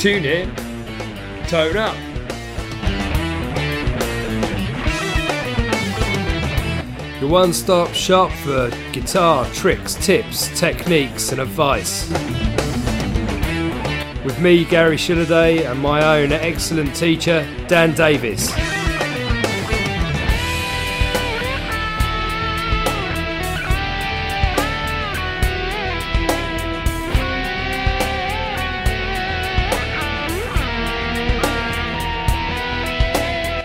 Tune in, tone up. Your one stop shop for guitar tricks, tips, techniques, and advice. With me, Gary Shilliday, and my own excellent teacher, Dan Davis.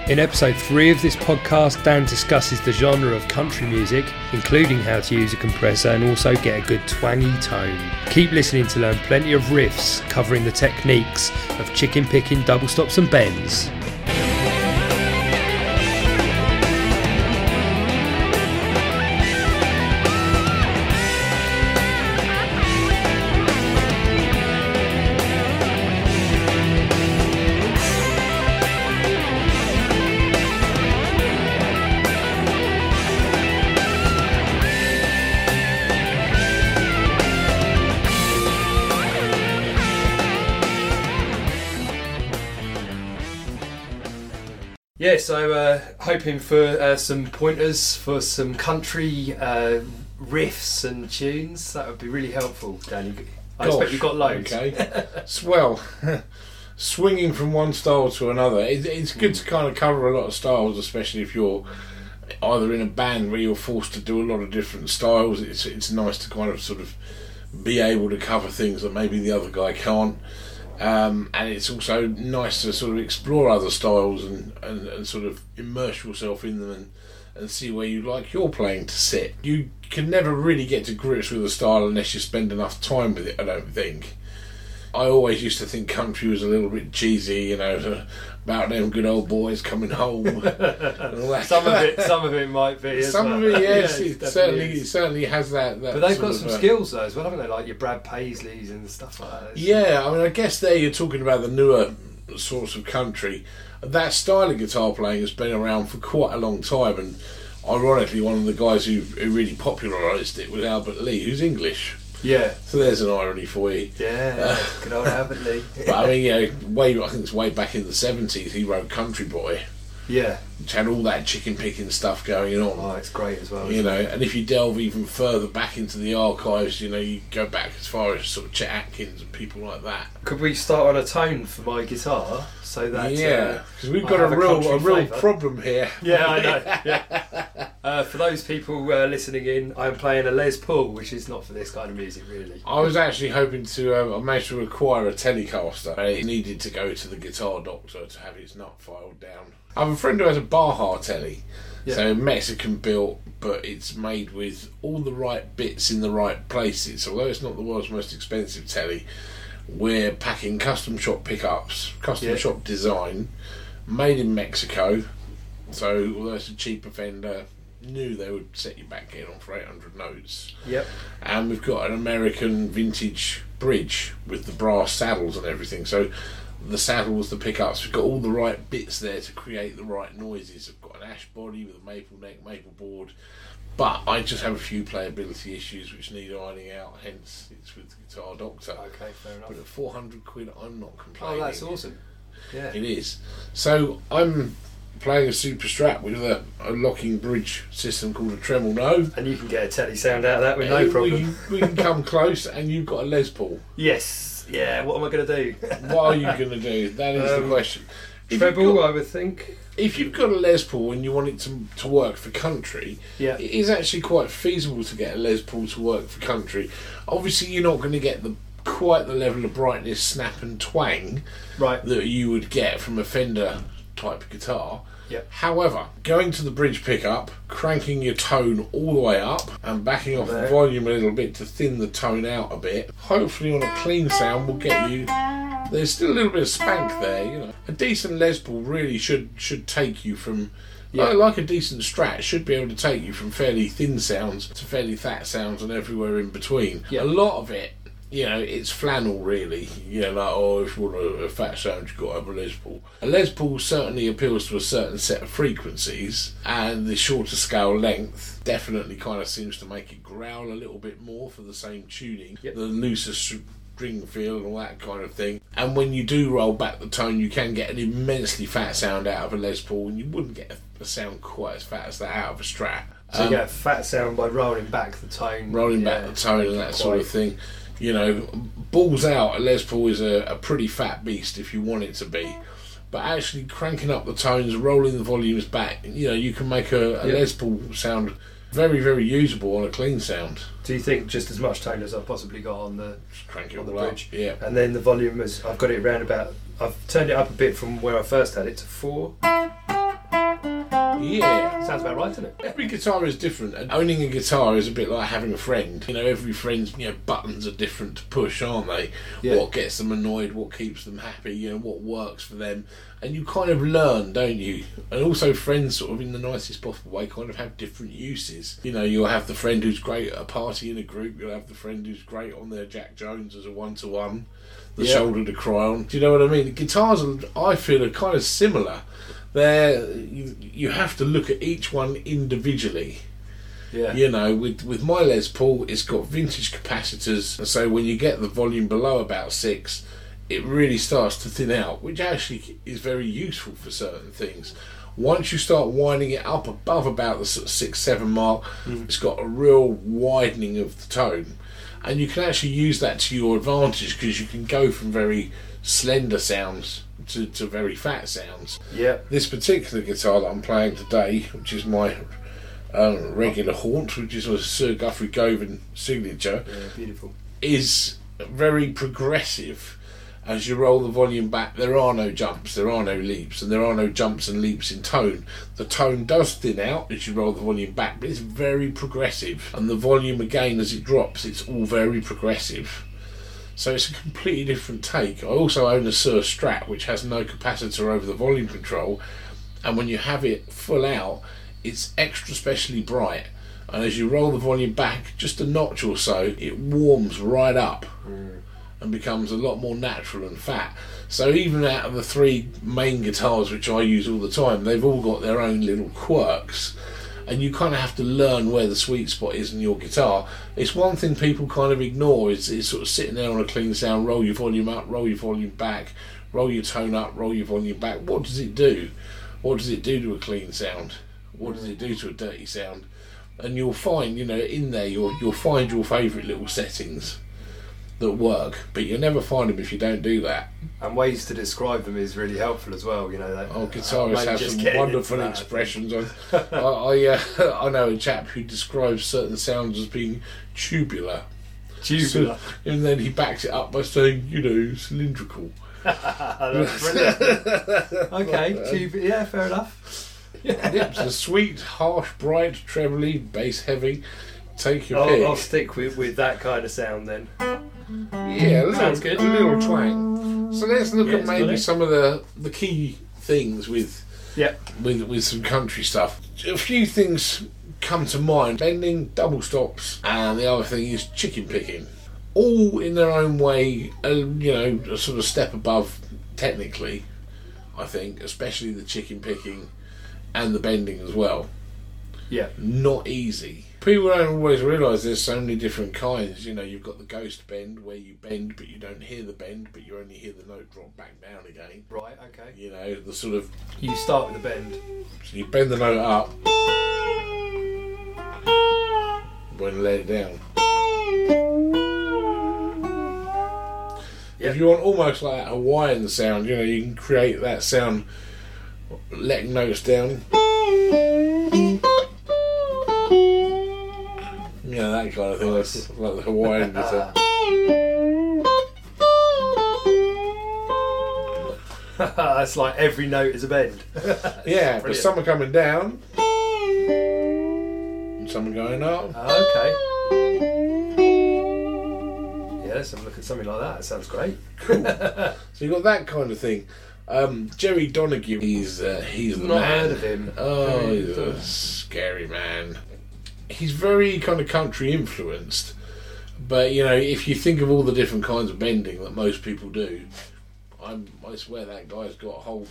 In episode 3 of this podcast, Dan discusses the genre of country music, including how to use a compressor and also get a good twangy tone. Keep listening to learn plenty of riffs covering the techniques of chicken picking, double stops, and bends. So uh, hoping for uh, some pointers for some country uh, riffs and tunes. That would be really helpful, Danny. I expect you've got loads. Okay. Swell. Swinging from one style to another. It, it's good to kind of cover a lot of styles, especially if you're either in a band where you're forced to do a lot of different styles. It's it's nice to kind of sort of be able to cover things that maybe the other guy can't. Um, and it's also nice to sort of explore other styles and, and, and sort of immerse yourself in them and, and see where you like your playing to sit. You can never really get to grips with a style unless you spend enough time with it, I don't think. I always used to think country was a little bit cheesy, you know, about them good old boys coming home. and all that. Some of it, some of it might be. as Some of it, yes, Yeah, it definitely certainly, is. it certainly has that. that But they've got some uh, skills though as well, haven't they? Like your Brad Paisleys and stuff like that. Yeah, I mean, I guess there you're talking about the newer sorts of country. That style of guitar playing has been around for quite a long time, and ironically, one of the guys who, who really popularised it was Albert Lee, who's English. Yeah, So there's an irony for you. yeah. Uh, good old Lee. But I mean, you know, way I think it's way back in the seventies. He wrote Country Boy, yeah. which had all that chicken picking stuff going on. Oh, it's great as well. You know, it? and if you delve even further back into the archives, you know, you go back as far as sort of Chet Atkins and people like that. Could we start on a tone for my guitar so that? yeah, Uh, because we've got a a real country a real problem here. yeah, I know. Yeah. Uh, for those people uh, listening in, I'm playing a Les Paul, which is not for this kind of music, really. I was actually hoping to. Um, I managed to acquire a Telecaster. It needed to go to the guitar doctor to have its nut filed down. I have a friend who has a Baja telly, Yeah. so Mexican built, but it's made with all the right bits in the right places. Although it's not the world's most expensive telly, we're packing custom shop pickups, custom Yeah. shop design, made in Mexico. So although it's a cheap offender, knew they would set you back in on for 800 notes Yep. and we've got an American vintage bridge with the brass saddles and everything. So the saddles, the pickups, we've got all the right bits there to create the right noises. I've got an ash body with a maple neck, maple board, but I just have a few playability issues which need ironing out. Hence, it's with the Guitar Doctor. Okay, fair enough. But at 400 quid, I'm not complaining. Oh, that's awesome. Yeah. It is. So I'm playing a super strap with a, a locking bridge system called a Tremol-No. And you can get a telly sound out of that with Uh, no problem. can- We, can come close, and you've got a Les Paul. Yes. Yeah. What am I going to do? What are you going to do? That is Um, the question. If Treble, you've, got, I would think. if you've got a Les Paul and you want it to, to work for country, Yeah. it is actually quite feasible to get a Les Paul to work for country. Obviously, you're not going to get the quite the level of brightness, snap, and twang Right. that you would get from a Fender type guitar. Yep. However, going to the bridge pickup, cranking your tone all the way up, and backing off the volume a little bit to thin the tone out a bit, hopefully on a clean sound will get you. There's still a little bit of spank there, you know. A decent Les Paul really should should take you from. Yeah. Like, like a decent Strat should be able to take you from fairly thin sounds to fairly fat sounds and everywhere in between. Yeah. A lot of it you know, it's flannel really. You know, like, oh, if you want a, a fat sound, you've got to have a Les Paul. A Les Paul certainly appeals to a certain set of frequencies, and the shorter scale length definitely kind of seems to make it growl a little bit more for the same tuning. Yep. The looser string feel and all that kind of thing. And when you do roll back the tone, you can get an immensely fat sound out of a Les Paul, and you wouldn't get a, sound quite as fat as that out of a Strat. So Um, you get a fat sound by rolling back the tone. rolling yeah, back the tone and that sort of thing. You know, balls out. A Les Paul is a, a pretty fat beast if you want it to be, but actually cranking up the tones, rolling the volumes back, you know, you can make a, a Yeah. Les Paul sound very, very usable on a clean sound. Do you think just as much tone as I've possibly got on the Just crank it On the all up. bridge. Yeah. and then the volume is I've got it round about I've turned it up a bit from where I first had it to four. Yeah. Sounds about right, doesn't it? Every guitar is different, and owning a guitar is a bit like having a friend. You know, every friend's you know buttons are different to push, aren't they? Yeah. What gets them annoyed, what keeps them happy, you know, what works for them, and you kind of learn, don't you? And also, friends, sort of in the nicest possible way, kind of have different uses. You know, you'll have the friend who's great at a party in a group. You'll have the friend who's great on their Jack Jones as a one-to-one, the Yeah. shoulder to cry on. Do you know what I mean? The Guitars, I feel, are kind of similar. They're you, you have to look at each one individually. Yeah. You know, with with my Les Paul, it's got vintage capacitors, and so when you get the volume below about six, it really starts to thin out, which actually is very useful for certain things. Once you start winding it up above about the sort of six seven mark, mm. it's got a real widening of the tone, and you can actually use that to your advantage because you can go from very slender sounds to, to very fat sounds Yeah. this particular guitar that I'm playing today, which is my um, regular haunt, which is a Suhr Guthrie Govan signature, Yeah, beautiful. is very progressive. As you roll the volume back, there are no jumps, there are no leaps, and there are no jumps and leaps in tone. The tone does thin out as you roll the volume back, but it's very progressive. And the volume again, as it drops, it's all very progressive. So it's a completely different take. I also own a Suhr Strat, which has no capacitor over the volume control, and when you have it full out, it's extra specially bright. And as you roll the volume back just a notch or so, it warms right up mm. and becomes a lot more natural and fat. So even out of the three main guitars which I use all the time, they've all got their own little quirks. And you kind of have to learn where the sweet spot is in your guitar. It's one thing people kind of ignore is, is sort of sitting there on a clean sound, roll your volume up, roll your volume back, roll your tone up, roll your volume back. What does it do? What does it do to a clean sound? What does it do to a dirty sound? And you'll find, you know, in there you'll you'll find your favourite little settings that work, but you'll never find them if you don't do that. And ways to describe them is really helpful as well. You know, that, Oh, uh, guitarists have some wonderful expressions. I, I, I, uh, I know a chap who describes certain sounds as being tubular, Tubular. So- and then he backs it up by saying, you know, cylindrical. That's brilliant. okay, tubular. Yeah, fair enough. Yeah. it's a sweet, harsh, bright, trebly, bass heavy. Take your pick. I'll, I'll stick with, with that kind of sound then. Yeah, Sounds good. A little twang. So let's look Yeah, at it's maybe got it. some of the the key things with Yep. with with some country stuff. A few things come to mind: bending, double stops, and the other thing is chicken picking. All in their own way, uh, you know, a sort of step above technically. I think, especially the chicken picking and the bending as well. Yeah. Not easy. People don't always realise there's so many different kinds. You know, you've got the ghost bend where you bend but you don't hear the bend, but you only hear the note drop back down again. Right. Okay. You know, the sort of You start with the bend. so you bend the note up, when let it down. Yeah. If you want almost like a Hawaiian sound, you know, you can create that sound letting notes down. Yeah, that kind of thing. That's like the Hawaiian guitar. That's like every note is a bend. Yeah, but some are coming down, and some are going up. okay. Yeah, let's have a look at something like that. That sounds great. Cool. So you've got that kind of thing. Um, Jerry Donahue, he's uh, he's the Not man. heard of him. Oh, he's a scary man. He's very kind of country influenced, but you know, if you think of all the different kinds of bending that most people do, I'm, I swear that guy's got a whole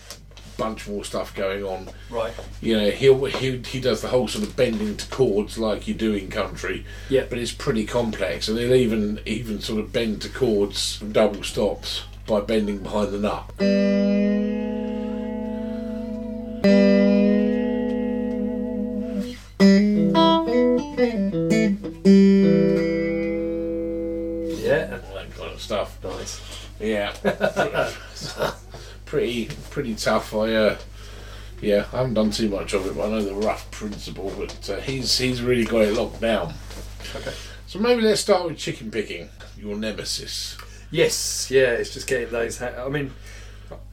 bunch more stuff going on. Right. You know, he'll, he he does the whole sort of bending to chords like you do in country. Yeah. But it's pretty complex, and he'll even even sort of bend to chords from double stops by bending behind the nut. Stuff. Nice. Yeah. pretty pretty tough. I uh, yeah, I haven't done too much of it, but I know the rough principle. But uh, he's he's really got it locked down. Okay. So maybe let's start with chicken picking, your nemesis. Yes. Yeah. It's just getting those. Ha- I mean,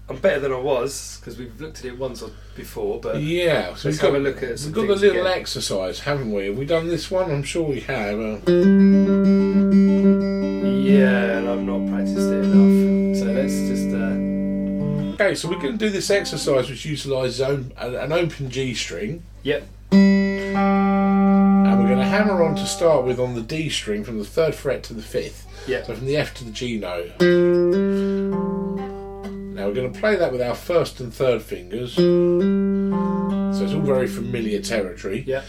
I'm better than I was because we've looked at it once or before, but Yeah, so let's we've got, a look at we've got the little again. exercise, haven't we? Have we done this one? I'm sure we have. Uh, Yeah, and I've not practiced it enough. So let's just. Uh, okay, so we're going to do this exercise which utilises an, an open G string, yep. and we're going to hammer on to start with on the D string from the third fret to the fifth. Yep. So from the F to the G note. Now we're going to play that with our first and third fingers. So it's all very familiar territory. Yep.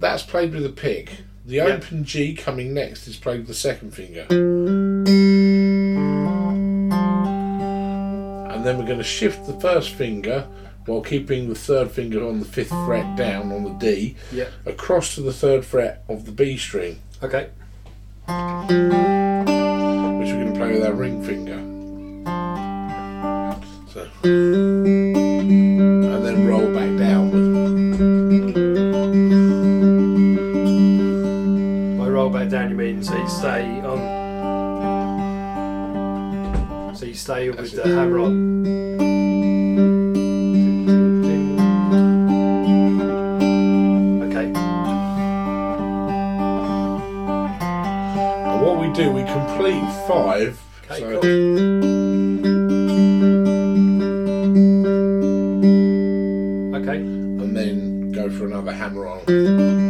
That's played with a pick. The Yep. open G coming next is played with the second finger. And then we're going to shift the first finger while keeping the third finger on the fifth fret down on the D Yep. across to the third fret of the B string, Okay. which we're going to play with our ring finger. So, roll back down, you mean so you stay on. So you stay with it. the hammer on. Okay. And what we do, we complete five. Okay, so cool. Okay. and then go for another hammer on.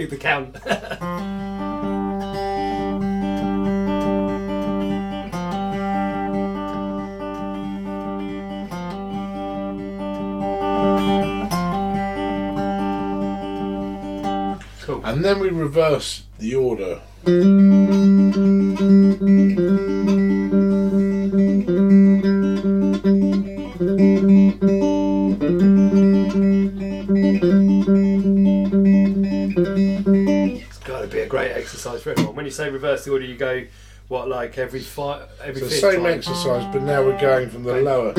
Remembering the count. cool. And then we reverse the order. The order, you go what like every five, every So fifth same time? exercise, but now we're going from the lower.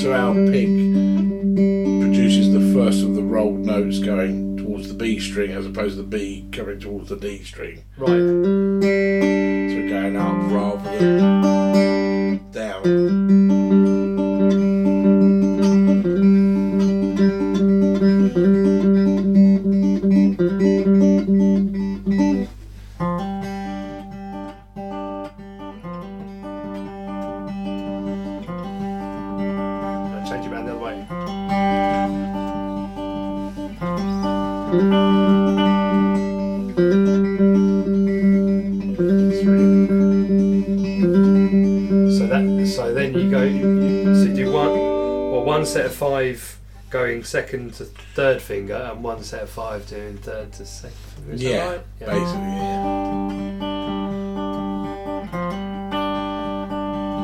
So our pick produces the first of the rolled notes going towards the B string as opposed to the B coming towards the D string. Right. Second to third finger and one set of five doing third to second finger. Is Yeah, right? basically, yeah.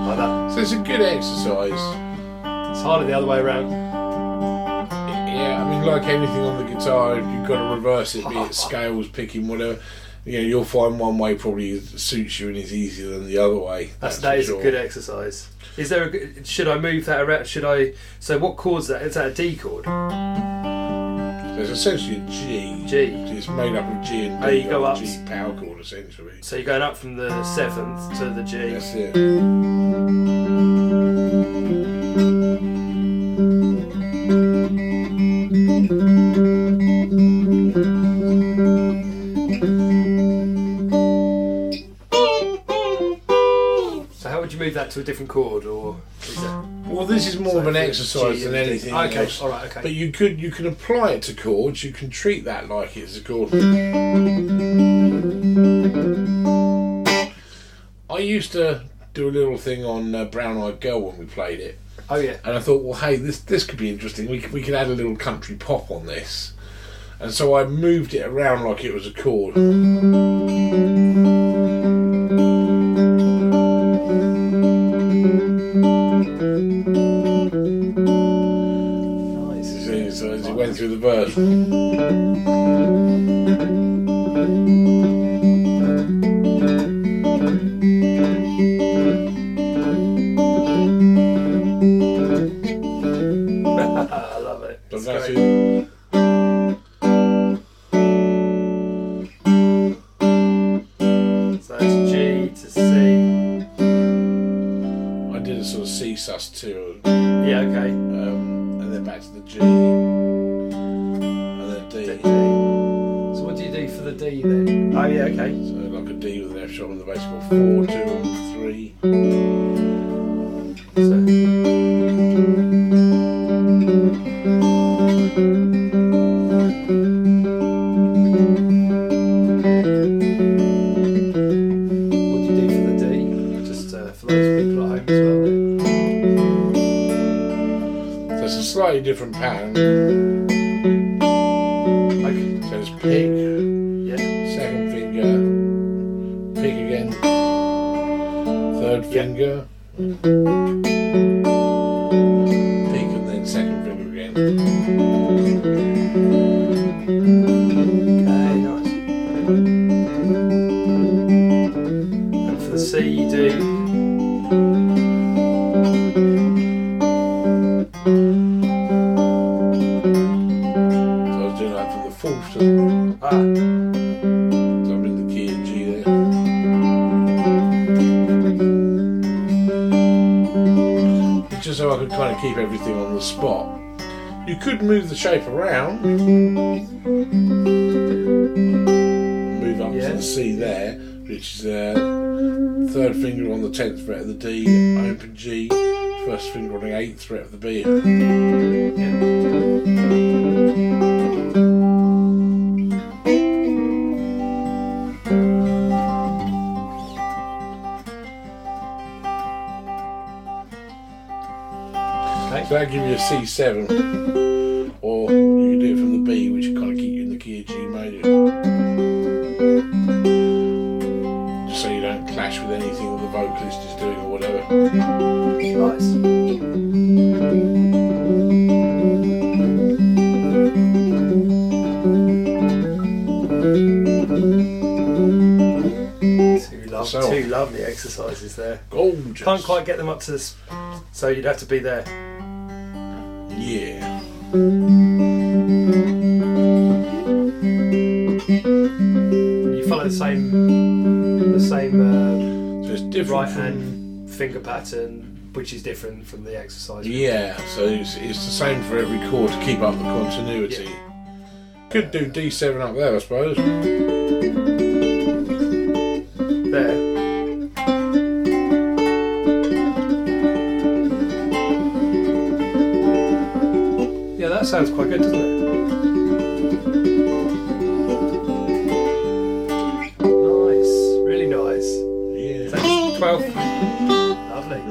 Like that. So it's a good exercise. It's harder the other way around. Yeah, I mean, like anything on the guitar, you've got to reverse it, be it scales, picking, whatever. You know, you'll find one way probably suits you and is easier than the other way. That's, That's that is sure. a good exercise. Is there? A, should I move that around? Should I? So what chord's that? Is that a D chord? So it's essentially a G. G. It's made up of G and oh, D. Oh, you go up. a G power chord, essentially. So you're going up from the seventh to the G. That's it. That to a different chord, or is that Well, this is more of an exercise than anything Okay, else. all right, okay. But you could you can apply it to chords. You can treat that like it's a chord. I used to do a little thing on uh, Brown Eyed Girl when we played it, oh yeah, and I thought, well, hey, this this could be interesting. We could, we could add a little country pop on this, and so I moved it around like it was a chord. to C. I did a sort of C sus too, Yeah, okay. um, and then back to the G, okay. So like a D with an F sharp on the bass chord, four, two, and three. So, what do you do for the D? Just uh, for those people at home as well. So it's a slightly different pattern. Could move the shape around. Move up Yeah. to the C there, which is uh, third finger on the tenth fret of the D, open G, first finger on the eighth fret of the B. So that gives you a C7, exercises there. Gorgeous. Can't quite get them up to this, so you'd have to be there. Yeah. You follow the same, the same So it's uh, different right hand finger pattern, which is different from the exercise. Yeah, so it's, it's the same for every chord to keep up the continuity. Could do D7 up there, I suppose. That sounds quite good, doesn't it? Nice, really nice. Yeah. So, 12. Lovely.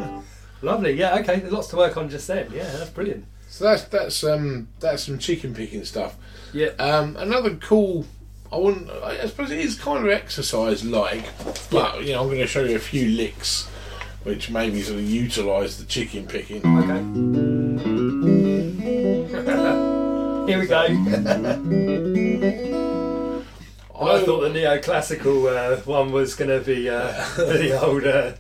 Lovely, yeah, okay, there's lots to work on just then. Yeah, that's brilliant. So that's that's um that's some chicken picking stuff. Yeah. Um, another cool. I wouldn't. I suppose it is kind of exercise like, but you know I'm going to show you a few licks, which maybe sort of utilise the chicken picking. Okay. Here we go. I thought the neoclassical uh, one was going to be uh, the old uh,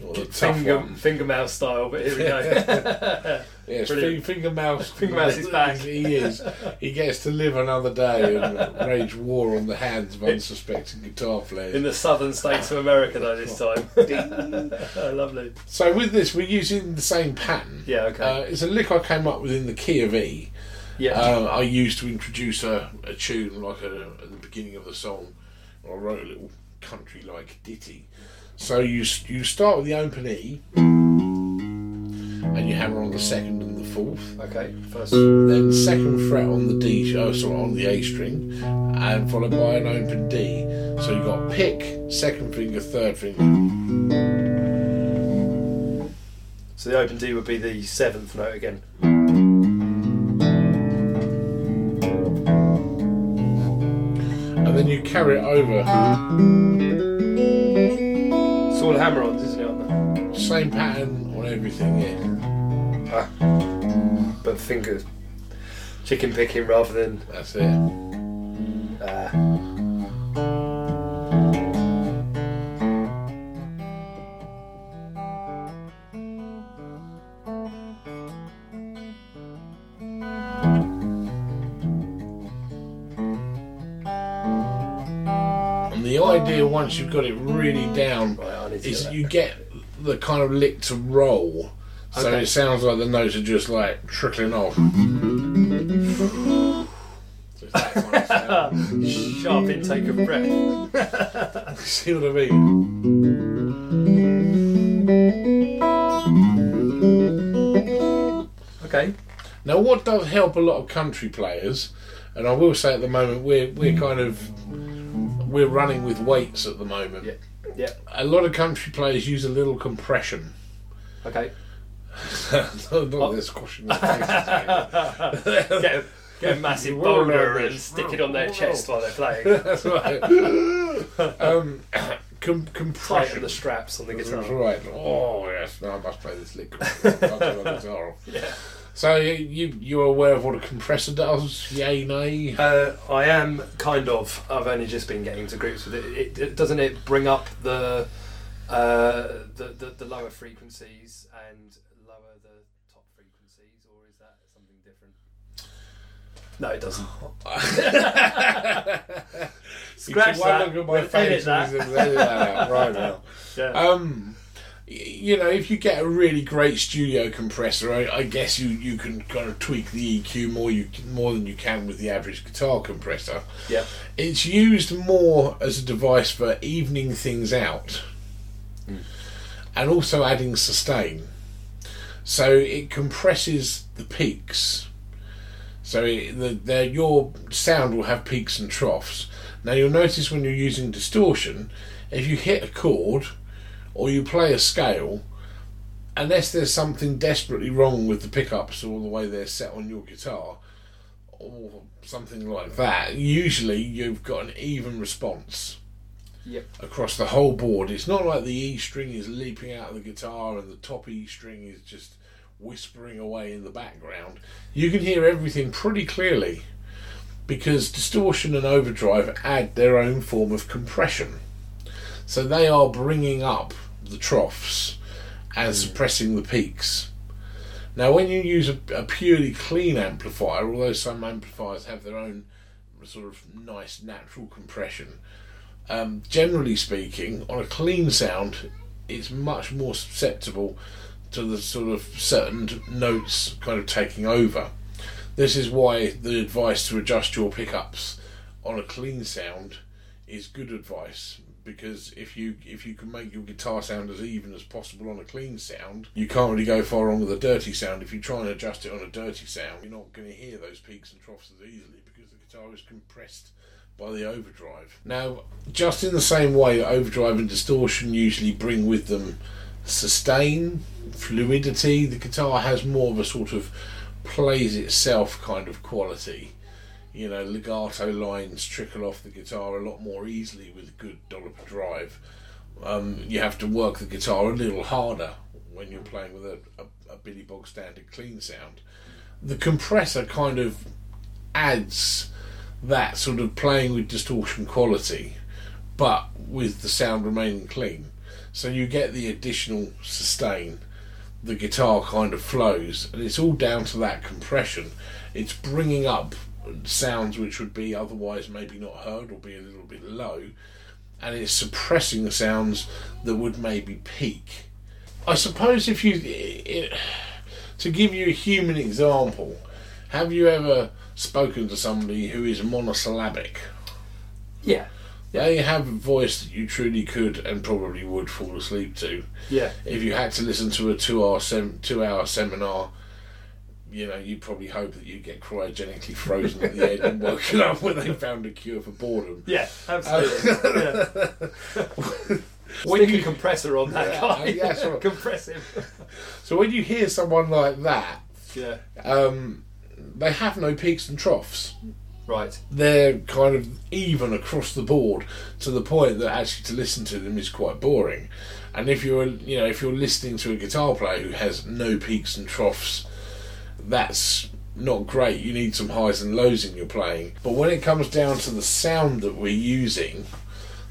Well, finger, finger mouse style, but here we go. Yes, Brilliant. Finger Mouse. Finger Mouse is back. he is. He gets to live another day and wage war on the hands of unsuspecting guitar players. In the southern states of America, though, this time. Lovely. So with this, we're using the same pattern. Yeah, okay. Uh, it's a lick I came up with in the key of E. yeah. Uh, I used to introduce a, a tune like a, at the beginning of the song. I wrote a little country-like ditty. So you you start with the open E, and you hammer on the second and the fourth. Okay, first. Then second fret on the D, oh, sorry, on the A string, and followed by an open D. So you've got pick, second finger, third finger. So the open D would be the seventh note again. Then you carry it over. It's all hammer ons, isn't it? On Same pattern on everything, yeah. the, but fingers. Chicken picking rather than. That's it. Uh, once you've got it really mm. down, right, I need to is you get the kind of lick to roll. So Okay. it sounds like the notes are just like trickling off. So it's that kind of sound. Sharp intake of breath. See what I mean? Okay. Now, what does help a lot of country players, and I will say at the moment we're we're kind of we're running with weights at the moment. Yeah. Yeah. A lot of country players use a little compression. Okay. Not this squashing their faces. Get get a massive boulder and stick it on their chest while they're playing. That's right. um, com- Tighten compression. the straps on the That's guitar. right. Oh yes, no, I must play this lick. I'll turn my guitar off. Yeah. So you you you're aware of what a compressor does? Yay, nay. Uh, I am kind of. I've only just been getting to grips with it. it, it doesn't it bring up the, uh, the, the the lower frequencies and lower the top frequencies, or is that something different? No, it doesn't. Scratch that. look at my face that. that right now. Yeah. Um, you know, if you get a really great studio compressor, I, I guess you, you can kind of tweak the EQ more you more than you can with the average guitar compressor. yeah. It's used more as a device for evening things out, hmm. and also adding sustain. So it compresses the peaks. So it, the, the your sound will have peaks and troughs. Now you'll notice when you're using distortion, if you hit a chord or you play a scale, unless there's something desperately wrong with the pickups or the way they're set on your guitar, or something like that, usually you've got an even response Yep. across the whole board. It's not like the E string is leaping out of the guitar and the top E string is just whispering away in the background. You can hear everything pretty clearly because distortion and overdrive add their own form of compression. So they are bringing up the troughs and suppressing the peaks. Now, when you use a, a purely clean amplifier, although some amplifiers have their own sort of nice natural compression, um, generally speaking, on a clean sound, it's much more susceptible to the sort of certain notes kind of taking over. This is why the advice to adjust your pickups on a clean sound is good advice because if you if you can make your guitar sound as even as possible on a clean sound, you can't really go far wrong with a dirty sound. If you try and adjust it on a dirty sound, you're not going to hear those peaks and troughs as easily because the guitar is compressed by the overdrive. Now, just in the same way overdrive and distortion usually bring with them sustain, fluidity, the guitar has more of a sort of plays itself kind of quality. You know, legato lines trickle off the guitar a lot more easily with a good dollop drive. Um, you have to work the guitar a little harder when you're playing with a, a, a Billy Bog standard clean sound. The compressor kind of adds that sort of playing with distortion quality, but with the sound remaining clean. So you get the additional sustain. The guitar kind of flows, and it's all down to that compression. It's bringing up sounds which would be otherwise maybe not heard or be a little bit low, and it's suppressing sounds that would maybe peak. I suppose if you, it, to give you a human example, have you ever spoken to somebody who is monosyllabic? Yeah. Yeah, you have a voice that you truly could and probably would fall asleep to. Yeah. If you had to listen to a two-hour sem- two-hour seminar, you know, you probably hope that you get cryogenically frozen at the end and woken up when they found a cure for boredom. Yeah, absolutely. yeah. When you- a compressor on that Yeah, guy. yeah, right. Compress him. So when you hear someone like that, Yeah. um, they have no peaks and troughs. Right. They're kind of even across the board to the point that actually to listen to them is quite boring. And if you're, you know, if you're listening to a guitar player who has no peaks and troughs, that's not great. You need some highs and lows in your playing. But when it comes down to the sound that we're using,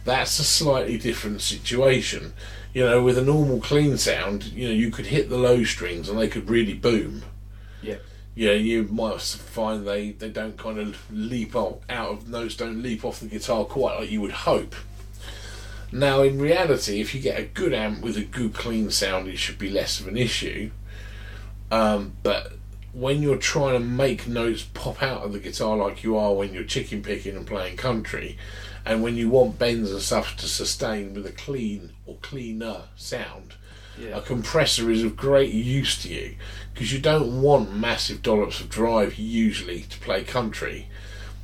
that's a slightly different situation. You know, with a normal clean sound, you know, you could hit the low strings and they could really boom. Yeah. Yeah, you might find they, they don't kind of leap off, out of notes, don't leap off the guitar quite like you would hope. Now, in reality, if you get a good amp with a good clean sound, it should be less of an issue. Um, but when you're trying to make notes pop out of the guitar like you are when you're chicken picking and playing country, and when you want bends and stuff to sustain with a clean or cleaner sound, Yeah. a compressor is of great use to you because you don't want massive dollops of drive usually to play country.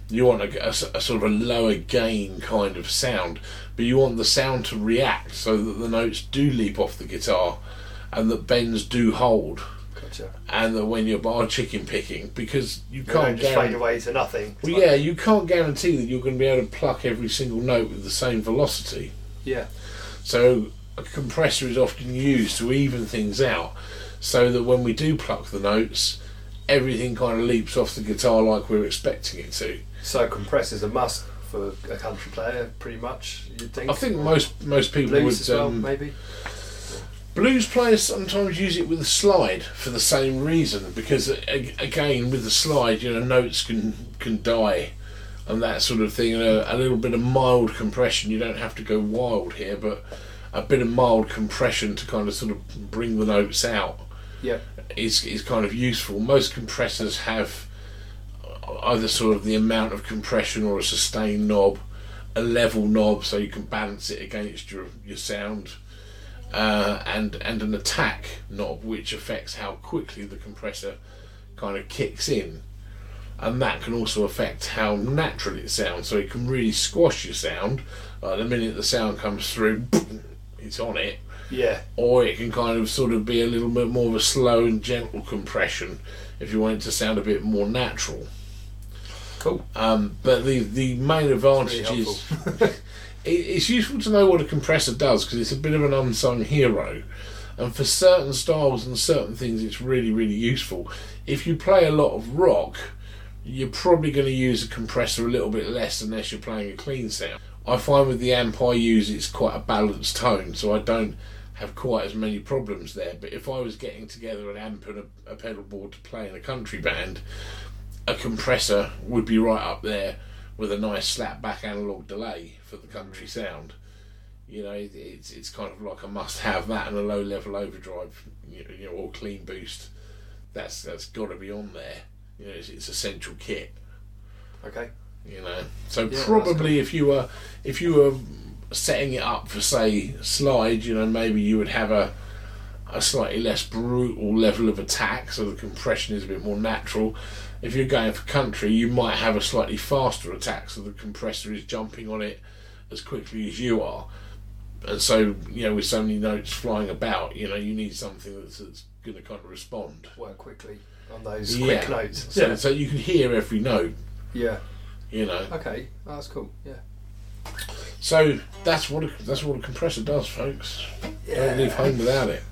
You want a sort of a lower gain kind of sound, but you want the sound to react so that the notes do leap off the guitar and that bends do hold. Gotcha. And that when you're bar chicken picking, because you can't just fade guarantee, away to nothing. well, yeah, you can't guarantee that you're going to be able to pluck every single note with the same velocity. Yeah. So a compressor is often used to even things out, so that when we do pluck the notes, everything kind of leaps off the guitar like we're expecting it to. So compressors a must for a country player, pretty much. You'd think. I think most most people blues would. well, um, maybe. Blues players sometimes use it with a slide for the same reason, because uh, again, with the slide, you know, notes can can die and that sort of thing. And a, a little bit of mild compression. You don't have to go wild here, but a bit of mild compression to kind of sort of bring the notes out. Yeah. is is kind of useful. Most compressors have either sort of the amount of compression or a sustain knob, a level knob so you can balance it against your your sound, uh, and and an attack knob which affects how quickly the compressor kind of kicks in. And that can also affect how natural it sounds. So it can really squash your sound. Like the minute the sound comes through, it's on it Yeah. or it can kind of sort of be a little bit more of a slow and gentle compression if you want it to sound a bit more natural. Cool. Um, but the the main advantage is it's useful to know what a compressor does because it's a bit of an unsung hero. And for certain styles and certain things, it's really really useful. If you play a lot of rock, you're probably going to use a compressor a little bit less unless you're playing a clean sound. I find with the amp I use, it's quite a balanced tone, so I don't have quite as many problems there. But if I was getting together an amp and a, a pedal board to play in a country band, a compressor would be right up there with a nice slap back analog delay for the country sound. You know, it's it's kind of like a must have that and a low level overdrive, you know, or clean boost. That's that's got to be on there. You know, it's, it's essential kit. Okay. You know, so Yeah, probably if you were if you were setting it up for say slide, you know, maybe you would have a a slightly less brutal level of attack, so the compression is a bit more natural. If you're going for country, you might have a slightly faster attack, so the compressor is jumping on it as quickly as you are. And so, you know, with so many notes flying about, you know, you need something that's, that's going to kind of respond. Work quickly on those Yeah. quick notes. So, yeah. so you can hear every note, Yeah. you know. Okay. Oh, that's cool. Yeah. So that's what a, that's what a compressor does, folks. Don't leave home without it.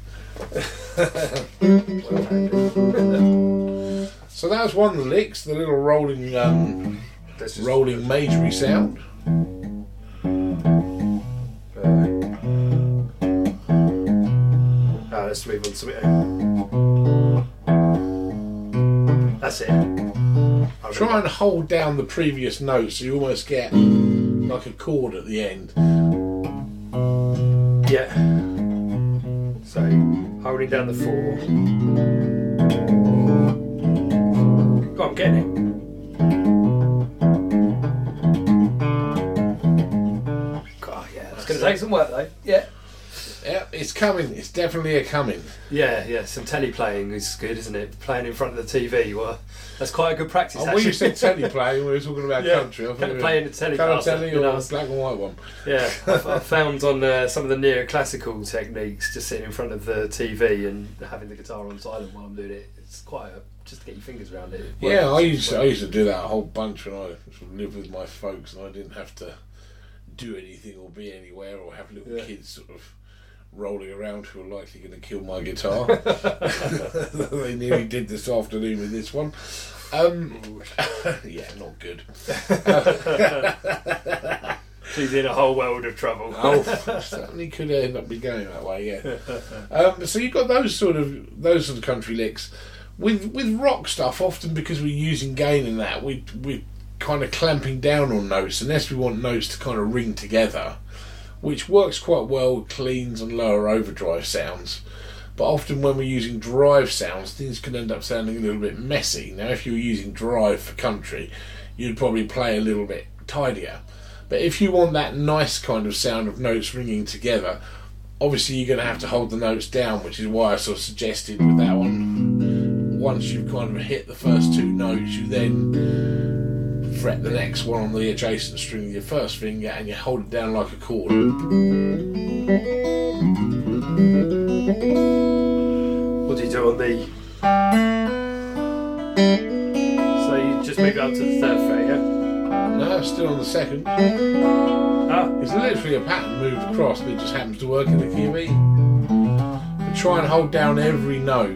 So that was one of the licks, the little rolling um, rolling majory sound. Uh, let's move on to it. That's it. I Try and hold down the previous note so you almost get like a chord at the end. Yeah. So, holding down the four. Go on, getting it. Takes some work though. Yeah. Yeah, it's coming. It's definitely a coming. Yeah, yeah. Some telly playing is good, isn't it? Playing in front of the TV. Well, that's quite a good practice. Oh, when you said telly playing, we were talking about Yeah, country. I thought kind of playing the telly. Colour faster, telly you or know, black and white one? Yeah, I've, I've found on uh, some of the neoclassical techniques, just sitting in front of the TV and having the guitar on silent while I'm doing it. It's quite a, just to get your fingers around it. It Yeah, I used to, I used to do that a whole bunch when I lived with my folks, and I didn't have to do anything or be anywhere or have little Yeah. kids sort of rolling around who are likely going to kill my guitar. they nearly did this afternoon with this one. Um, yeah, not good. She's in a whole world of trouble. Oh, certainly could end up be going that way. Yeah. Um, so you've got those sort of those sort of country licks. With with rock stuff, often because we're using gain in that, we we kind of clamping down on notes unless we want notes to kind of ring together, which works quite well with cleans and lower overdrive sounds. But often when we're using drive sounds, things can end up sounding a little bit messy. Now, if you're using drive for country, you'd probably play a little bit tidier. But if you want that nice kind of sound of notes ringing together, obviously you're going to have to hold the notes down, which is why I sort of suggested with that one. Once you've kind of hit the first two notes, you then fret the next one on the adjacent string with your first finger and you hold it down like a chord. What do you do on the? So you just move it up to the third fret, yeah? No, still on the second. Ah, It's literally a pattern moved across, but it just happens to work in the key of E. And try and hold down every note.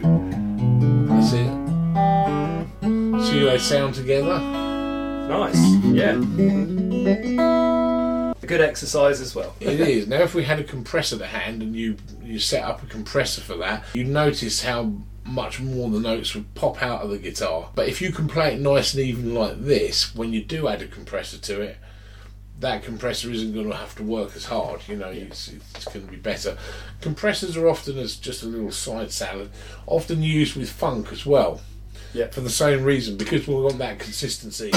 That's it. See how they sound together? Nice. Mm-hmm. Yeah. A good exercise as well. It is. Now, if we had a compressor to hand and you you set up a compressor for that, you'd notice how much more the notes would pop out of the guitar. But if you can play it nice and even like this, when you do add a compressor to it, that compressor isn't going to have to work as hard. You know, it's, it's going to be better. Compressors are often as just a little side salad, often used with funk as well. Yeah. For the same reason, because we want that consistency.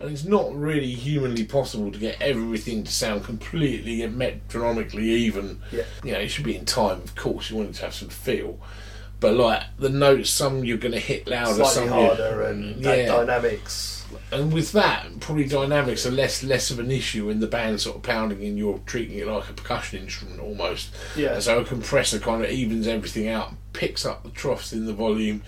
And it's not really humanly possible to get everything to sound completely metronomically even. Yeah. You know, it should be in time, of course, you want it to have some feel. But like the notes, some you're going to hit louder, Slightly some harder and Yeah. dynamics. And with that, probably dynamics are less less of an issue when the band sort of pounding and you're treating it like a percussion instrument almost. Yeah. And so a compressor kind of evens everything out, picks up the troughs in the volume,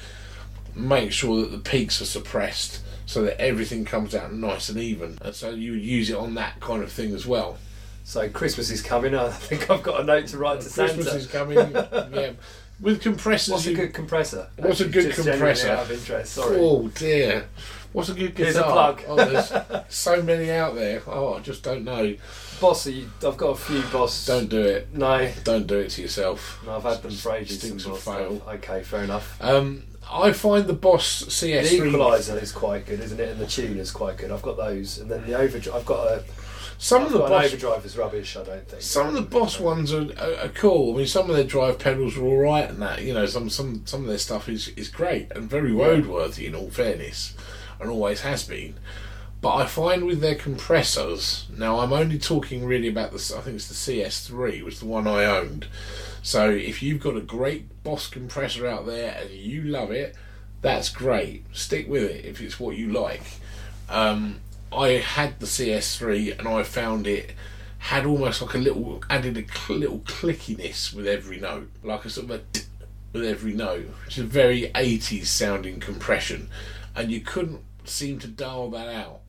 makes sure that the peaks are suppressed so that everything comes out nice and even. And so you would use it on that kind of thing as well. So Christmas is coming. I think I've got a note to write to Christmas Santa. is coming. yeah. With compressors, What's a good compressor? What's a good compressor? Out of interest. Sorry. Oh dear. What's a good guitar? Here's a plug. Oh, there's so many out there. Oh, I just don't know. Bossy. I've got a few boss. Don't do it. No. Don't do it to yourself. No, I've had them for ages. Stinks boss fail. stuff. Okay, fair enough. Um, I find the Boss The CS3. equaliser is quite good, isn't it? And the tuner's quite good. I've got those, and then the overdrive. I've got a. Some I've of the Boss. overdrive is rubbish. I don't think. Some of the Boss ones are, are, are cool. I mean, some of their drive pedals are all right, and that you know, some some some of their stuff is is great and very roadworthy. In all fairness, and always has been. But I find with their compressors now, I'm only talking really about the. I think it's the CS3 was the one I owned. So if you've got a great Boss compressor out there and you love it, that's great. Stick with it if it's what you like. Um, I had the CS3 and I found it had almost like a little added a cl- little clickiness with every note, like a sort of a with every note, which is a very 80s sounding compression, and you couldn't seem to dial that out.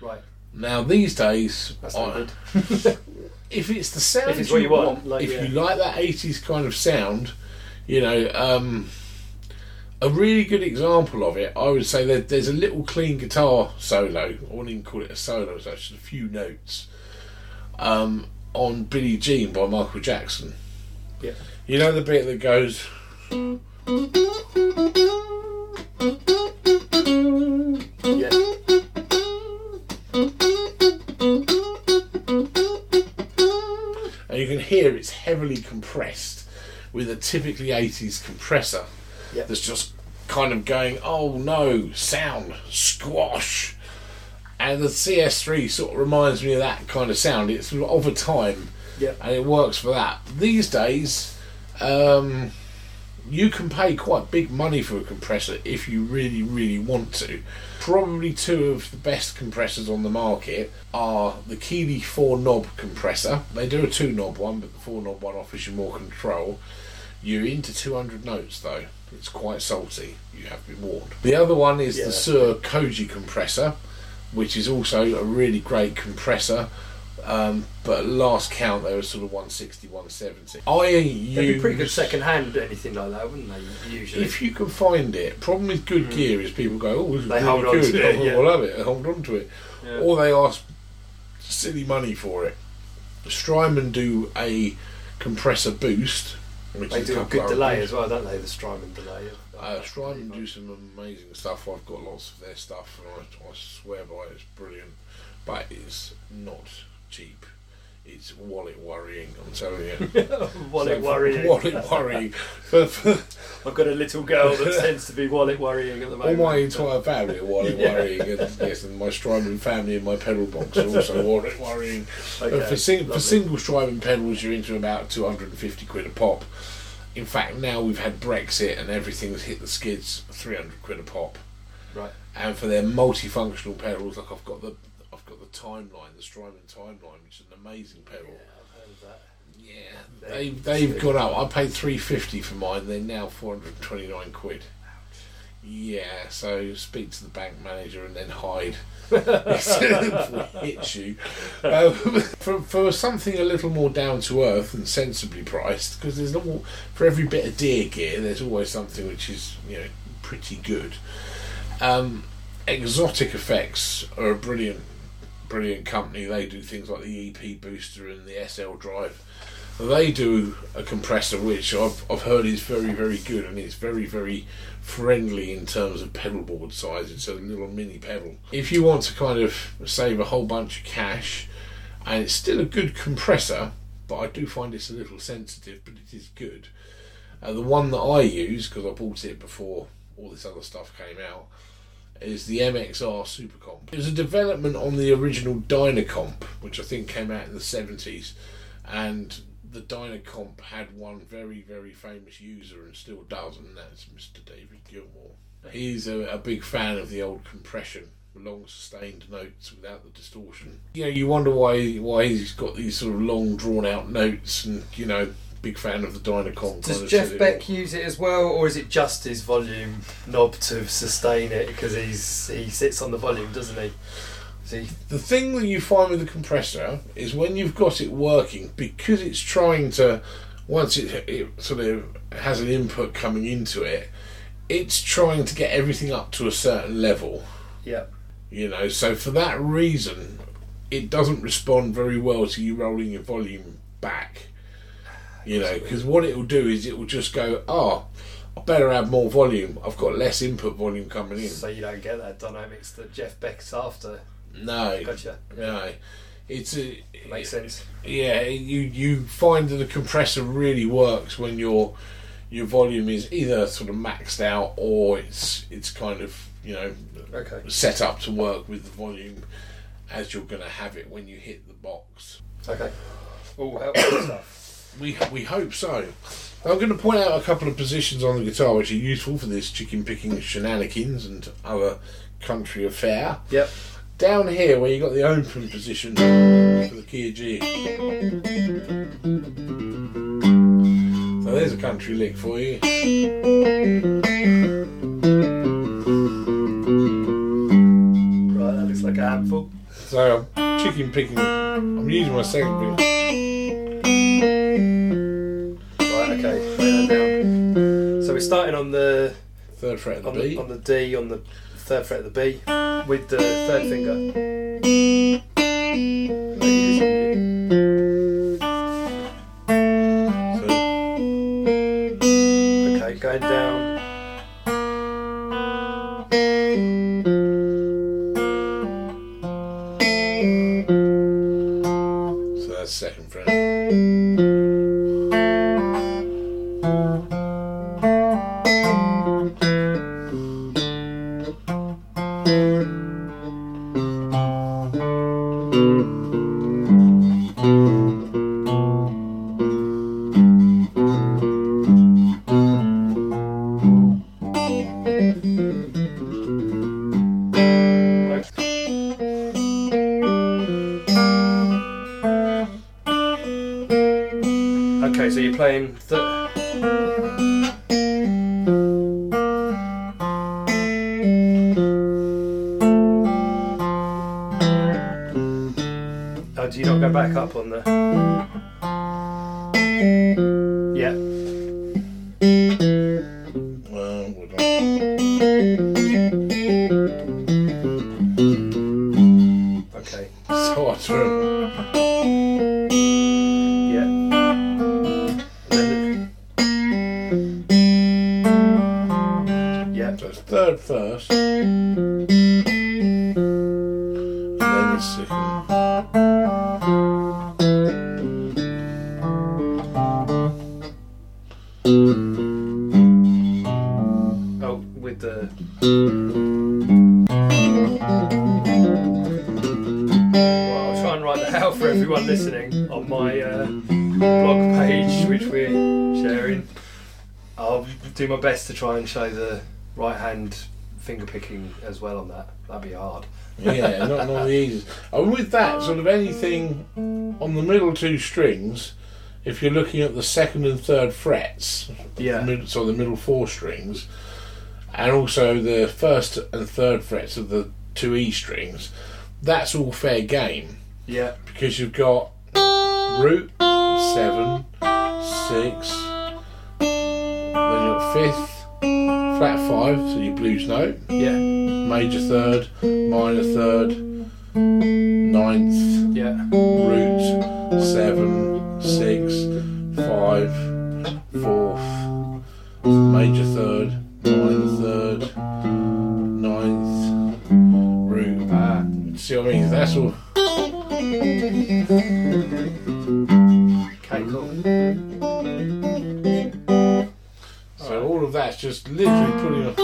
Right. Now these days, That's I- good. if it's the sound If it's what you want, like, if yeah. you like that 80s kind of sound, you know, um, a really good example of it, I would say that there's a little clean guitar solo. I wouldn't even call it a solo, it's actually a few notes um, on Billie Jean by Michael Jackson. Yeah. You know the bit that goes. Yeah. and you can hear it's heavily compressed with a typically 80s compressor Yeah. that's just kind of going, oh no, sound, squash. And the CS3 sort of reminds me of that kind of sound. It's sort of of a time, Yeah. and it works for that. These days, um, you can pay quite big money for a compressor if you really, really want to. Probably two of the best compressors on the market are the Keeley four knob compressor. They do a two knob one, but the four knob one offers you more control. You're into 200 notes though. It's quite salty. You have been warned. The other one is Yeah. the Suhr Koji compressor, which is also a really great compressor. Um, but last count, they were sort of 160, 170. I use They'd be pretty good second hand, anything like that, wouldn't they? Usually. if you can find it. Problem with good gear is people go, "Oh, this is Mm. They really hold on good. to it, I yeah. will have it. Hold on to it." Yeah. Or they ask silly money for it. Strymon do a compressor boost, which they is do a good delay as well, don't they? The Strymon delay. Uh, Strymon do some amazing stuff. I've got lots of their stuff, and I, I swear by it. It's brilliant, but it's not cheap. It's wallet worrying. I'm telling you. wallet So, worrying. Wallet worrying. For, for, I've got a little girl that tends to be wallet worrying at the moment. All moment. my entire family are wallet Yeah. worrying, and yes, and my Strymon family and my pedal box are also wallet worrying. Okay, for, sing- for single Strymon pedals, you're into about 250 quid a pop. In fact, now we've had Brexit and everything's hit the skids, 300 quid a pop. Right. And for their multifunctional pedals, like I've got the I've got the timeline, the Strymon timeline, which is an amazing pedal. Yeah, I've heard of that. Yeah, They- they they've gone up. I paid three fifty for mine. They're now four hundred twenty nine quid. Yeah, so speak to the bank manager and then hide before it hits you. Um, for for something a little more down to earth and sensibly priced, because there's not for every bit of deer gear, there's always something which is you know pretty good. Um, Exotic Effects are a brilliant, brilliant company. They do things like the EP booster and the SL drive. They do a compressor which I've, I've heard is very, very good and it's very, very friendly in terms of pedal board size. It's a little mini pedal. If you want to kind of save a whole bunch of cash, and it's still a good compressor, but I do find it's a little sensitive, but it is good. Uh, the one that I use, because I bought it before all this other stuff came out, is the MXR Supercomp. It was a development on the original Dynacomp, which I think came out in the 70s, and the Dynacomp had one very, very famous user and still does, and that's Mr. David Gilmour. He's a, a big fan of the old compression, long sustained notes without the distortion. You know, you wonder why why he's got these sort of long drawn out notes, and you know, big fan of the Dynacomp. Does kind Jeff Beck use it as well, or is it just his volume knob to sustain it? Because he's he sits on the volume, doesn't he? See, The thing that you find with the compressor is when you've got it working, because it's trying to, once it, it sort of has an input coming into it, it's trying to get everything up to a certain level. yeah, You know, so for that reason, it doesn't respond very well to you rolling your volume back. You know, because what it will do is it will just go, oh, I better add more volume. I've got less input volume coming in. so you don't get that dynamics that Jeff Beck's after. No, Gotcha. no, it's a Makes sense. yeah. You you find that the compressor really works when your your volume is either sort of maxed out or it's it's kind of you know Okay. set up to work with the volume as you're going to have it when you hit the box. Okay. All helpful stuff. We we hope so. I'm going to point out a couple of positions on the guitar which are useful for this chicken picking shenanigans and other country affair. Yep. Down here, where you got the open position for the Kia G. So there's a country lick for you. Right, that looks like a handful. So I'm chicken picking. I'm using my second finger. Right, okay. Lay that down. So we're starting on the Third fret of the on B. the, on the D on the third fret of the B with the third finger. So Okay, going down. So that's second fret thank you on the? Try and show the right hand finger picking as well on that. That'd be hard. Yeah, not, not the easiest. And with that, sort of anything on the middle two strings, if you're looking at the second and third frets, Yeah. mid, so the middle four strings, and also the first and third frets of the two E strings, that's all fair game Yeah. because you've got root seven, six, then you've got fifth, flat five, so your blues note, Yeah. major third, minor third, ninth, Yeah. root, seven, six, five, fourth, major third, minor third, ninth, root. Ah. See what I mean? That's all. Okay, cool. Of that's just literally putting a.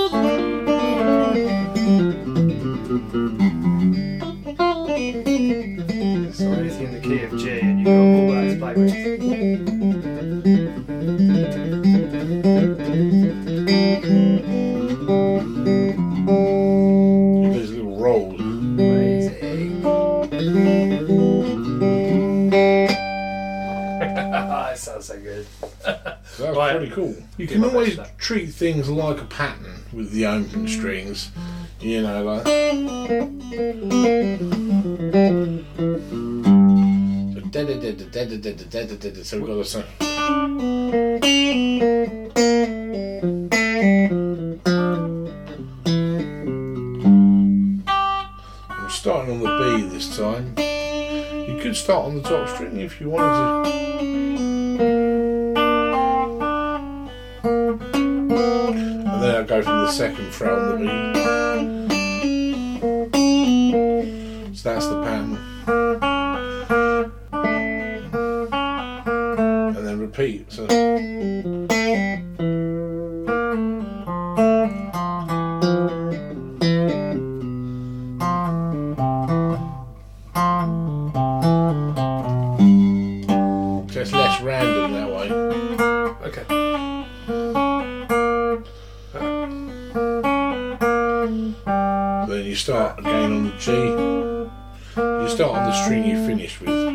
So anything in the key of G and you've got all that to That's like, pretty cool. You can always treat things like a pattern with the open strings. You know, like. So we've got a song. I'm starting on the B this time. You could start on the top string if you wanted to. And then I go from the second fret on the B. So that's the pattern. And then repeat. So you start again on the G. You start on the string you finish with,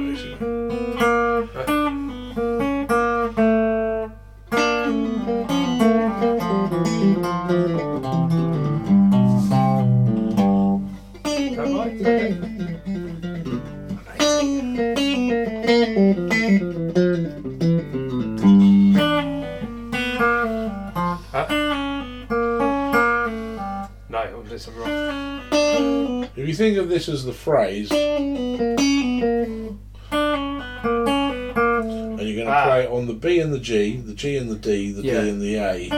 If you think of this as the phrase, and you're going to Ah. play it on the B and the G, the G and the D, the Yeah. D and the A.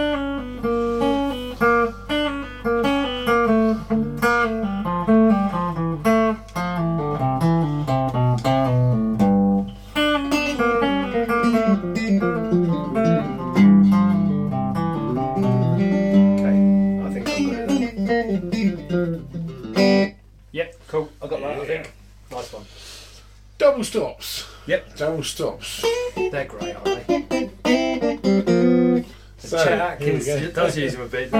Stops. They're great, aren't they? So, Chet Atkins does use them a bit.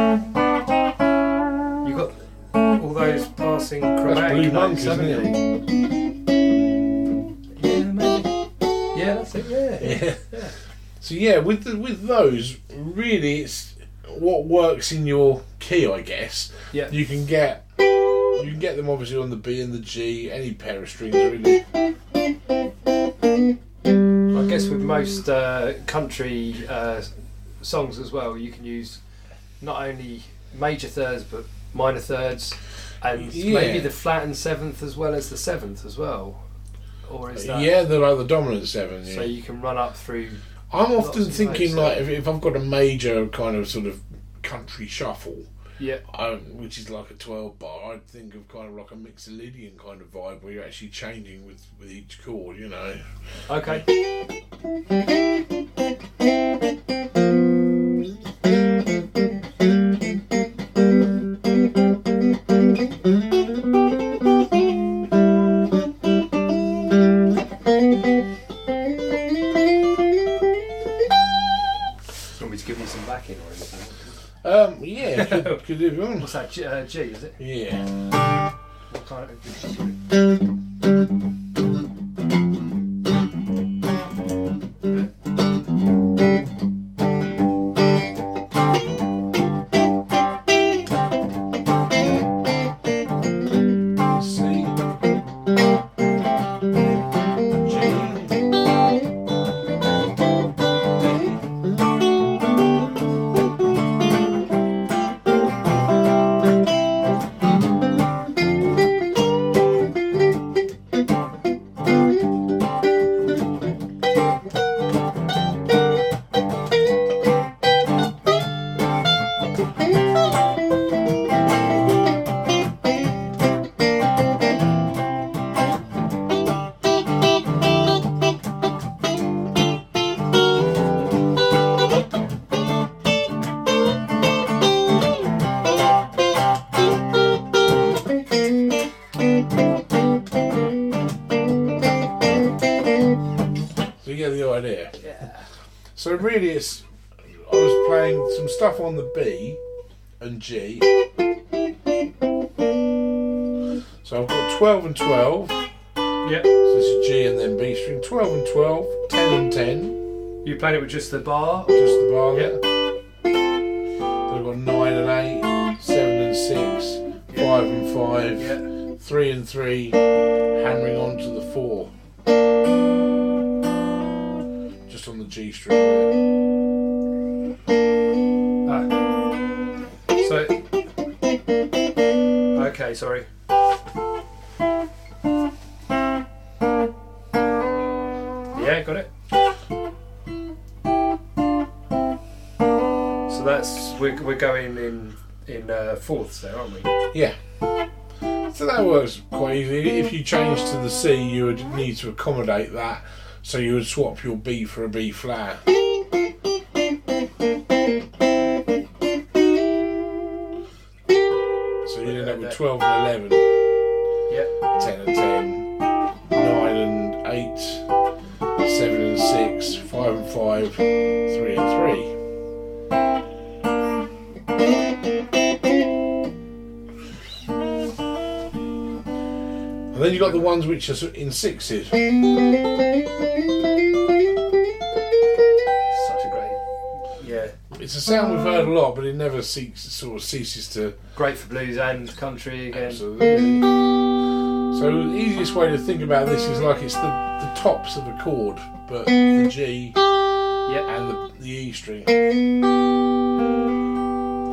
You've got all those passing chromatic notes, isn't haven't you? Yeah, maybe. Yeah, that's it. Yeah. Yeah. Yeah. So yeah, with the, with those, really, it's what works in your key, I guess. Yeah. You can get you can get them obviously on the B and the G, any pair of strings really. I guess with most uh, country uh, songs as well, you can use not only major thirds but minor thirds, and Yeah. maybe the flattened seventh as well as the seventh as well. Or is that Yeah, they're like the dominant seven. Yeah. so you can run up through? I'm often of thinking like if, if I've got a major kind of sort of country shuffle, Yeah, um, which is like a 12 bar, I'd think of kind of like a Mixolydian kind of vibe where you're actually changing with, with each chord, you know. okay. Could, you want. What's that? G, uh, G is it? Yeah. It's I was playing some stuff on the B and G. So I've got 12 and 12. Yeah. So this is G and then B string. 12 and 12, 10 and 10. You played it with just the bar. Just the bar Yeah. there. Then I've got 9 and 8, 7 and 6, 5 and 5, Yeah. 3 and 3, hammering on to the 4. Just on the G string there. Okay, sorry. Yeah, got it. So that's we're, we're going in in uh, fourths there, aren't we? Yeah. So that works quite easily. If you change to the C, you would need to accommodate that. So you would swap your B for a B flat. 12 and 11, Yeah. 10 and 10, 9 and 8, 7 and 6, 5 and 5, 3 and 3. And then you've got the ones which are in sixes. It's a sound we've heard a lot, but it never ceases, sort of ceases to. Great for blues and country again. Absolutely. So the easiest way to think about this is like it's the, the tops of a chord, but the G Yep. and the, the E string. And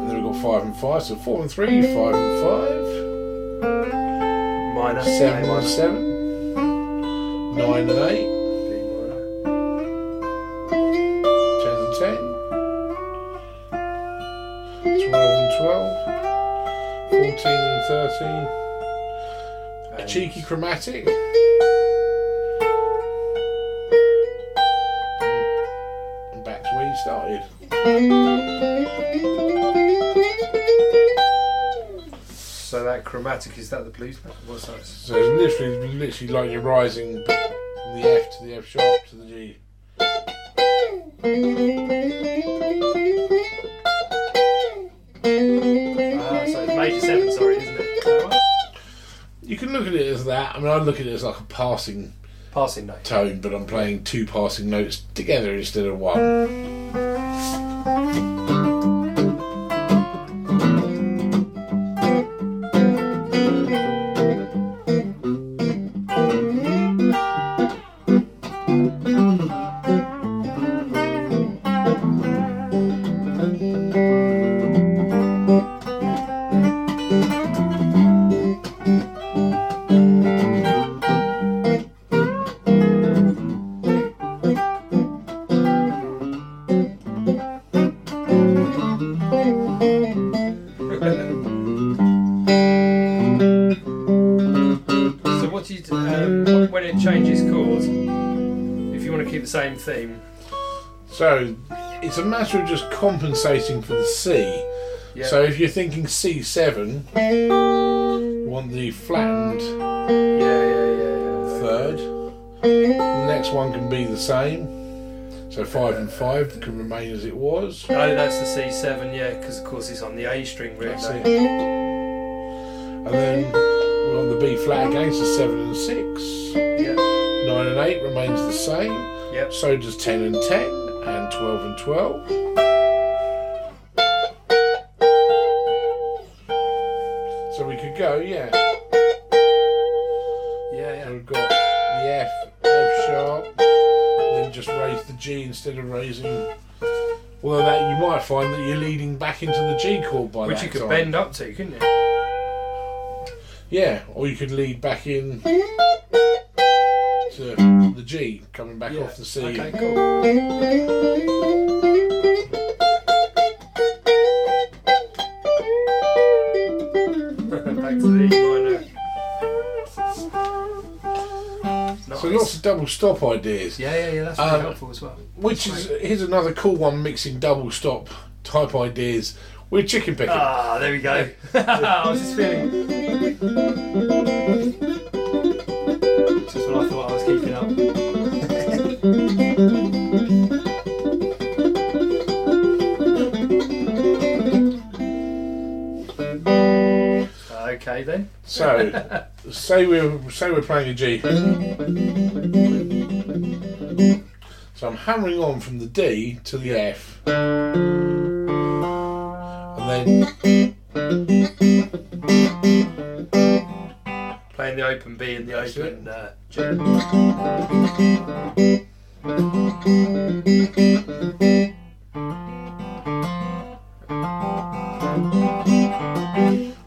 then we've got five and five, so four and three, five and five, Minor. seven and seven, nine and eight, 12, 14 and 13. A cheeky chromatic. And back to where you started. So that chromatic, is that the blues? What's that? So it's literally, literally like you're rising from the F to the F sharp to the G. look at it as that. I mean, I look at it as like a passing Passing note. tone, but I'm playing two passing notes together instead of one. Same So it's a matter of just compensating for the C. So if you're thinking C7, you want the flattened yeah, yeah, yeah, yeah. third. The next one can be the same. So five and five can remain as it was. Oh, that's the C7, yeah, because of course it's on the A string, really. That's it. And then we're on the B flat again, so seven and six. Yeah, Nine and eight remains the same. Yep. So does ten and ten, and twelve and twelve. So we could go, yeah. Yeah, So we've got the F, F sharp, then just raise the G instead of raising. Although that you might find that you're leading back into the G chord by that. Which that you could time. bend up to, couldn't you? Yeah, or you could lead back in to G, coming back yeah. off the C. Okay, cool. Back to the minor. Nice. So lots of double stop ideas. yeah, yeah, yeah. That's really Um, helpful as well. Which is here's another cool one mixing double stop type ideas with chicken picking. Ah, there we go. I was just feeling. Okay then. So say we're say we're playing a G. So I'm hammering on from the D to the F. And then Playing the open B and the That's open uh, G.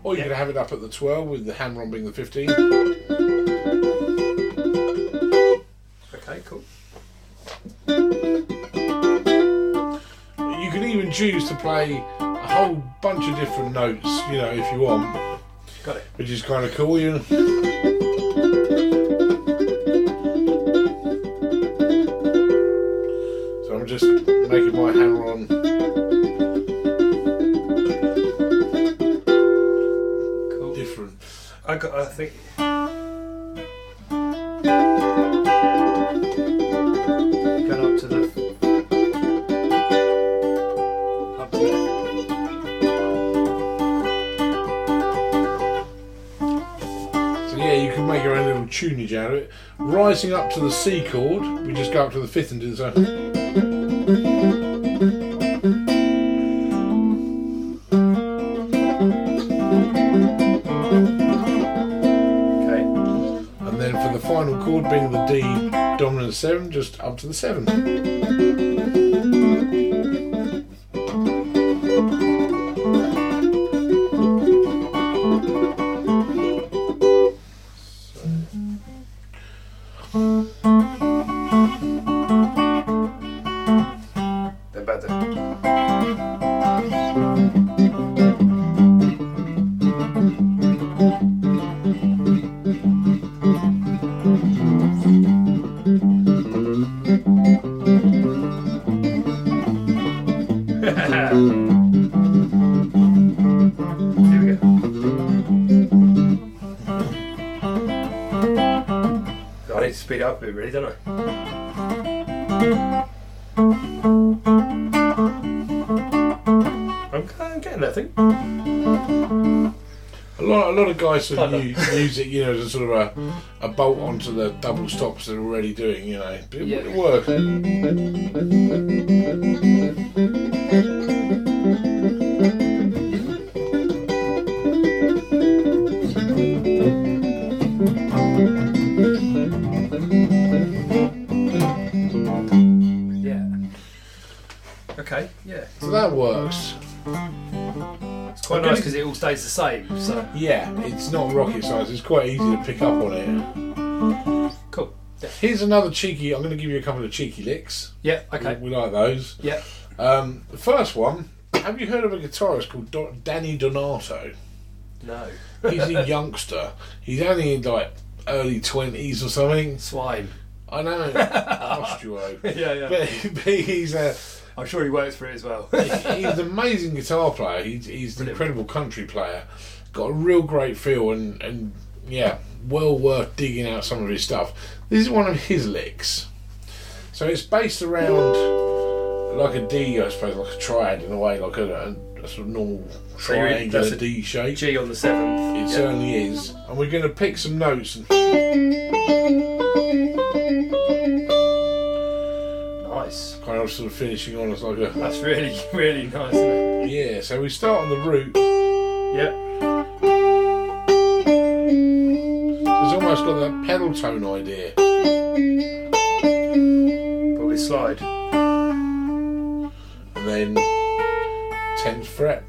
or you Yeah. could have it up at the 12 with the hammer on being the 15. Okay, cool. You can even choose to play a whole bunch of different notes, you know, if you want, Got it. which is kind of cool. You know. So I'm just making my hammer on. I got. I think. Going up to the. Up to there. So yeah, you can make your own little tunage out of it. Rising up to the C chord, we just go up to the fifth and do the same. final chord being the D dominant 7, just up to the 7. Up really, don't I? I'm, I'm getting that thing. A lot a lot of guys sort of use, use it, you know, as a sort of a, a bolt onto the double stops they're already doing, you know. But it, Yeah. it works. The same. So Yeah, it's not rocket science. It's quite easy to pick up on it. cool. Here's another cheeky. I'm going to give you a couple of cheeky licks. Yeah. Okay. We, we like those. Yeah. Um, the first one. Have you heard of a guitarist called Danny Donato? No. He's a youngster. He's only in like early twenties or something. Swine. I know, Austro. yeah. Yeah. But, but he's a I'm sure he works for it as well. he's an amazing guitar player. He's he's an incredible country player. Got a real great feel and and yeah, well worth digging out some of his stuff. This is one of his licks. So it's based around like a D, I suppose, like a triad in a way, like a, a, sort of normal So triangular a D shape. G on the seventh. It Yeah. certainly is. And we're going to pick some notes and Nice. sort of finishing on as like a That's really, really nice. Isn't it? yeah. So we start on the root. Yeah. It's almost got that pedal tone idea. Probably slide. And then tenth fret.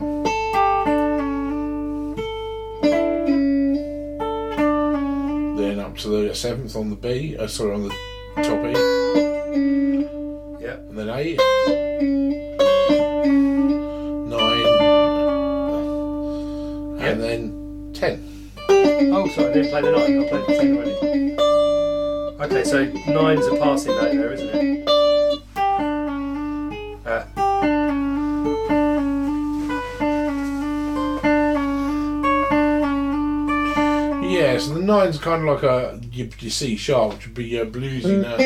Then up to the seventh on the B. Uh, sorry, on the top E. Yeah. And then. Nine. Yeah. And then ten. Oh, sorry, I didn't play the nine. I played the ten already. Okay, so nine's a passing note there, isn't it? Uh, Yeah, so the nine's kind of like a your, your C sharp, which would be your bluesy note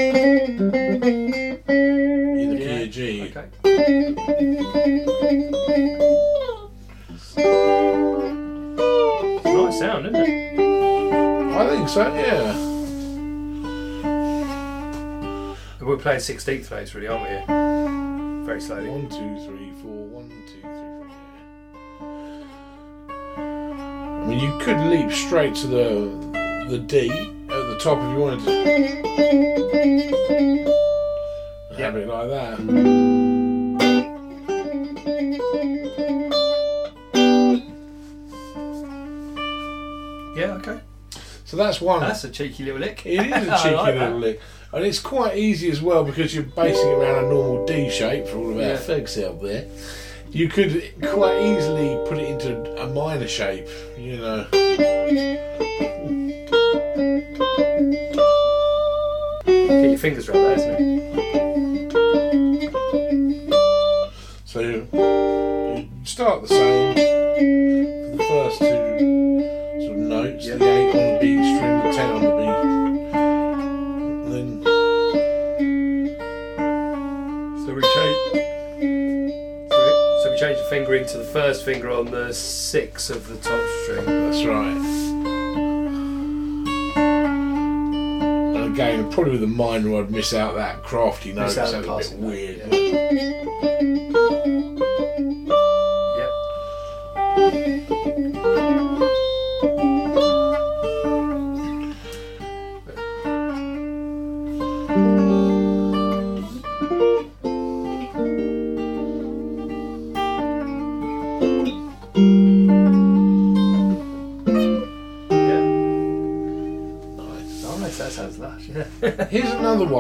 playing sixteenth notes, really, aren't we? Here? Very slowly. One, two, three, four. One, two, three, four. I mean, you could leap straight to the the D at the top if you wanted to. Have it like that. Yeah, okay. So that's one. That's a cheeky little lick. It is a cheeky like that. little lick. And it's quite easy as well because you're basing it around a normal D shape for all of our Yeah. out there. You could quite easily put it into a minor shape, you know. Get your fingers around that, isn't it? So you start the same So we change the fingering to the first finger on the six of the top string. that's right. And again, probably with the minor, I'd miss out that crafty note. Miss out a bit passing note, weird. Yep.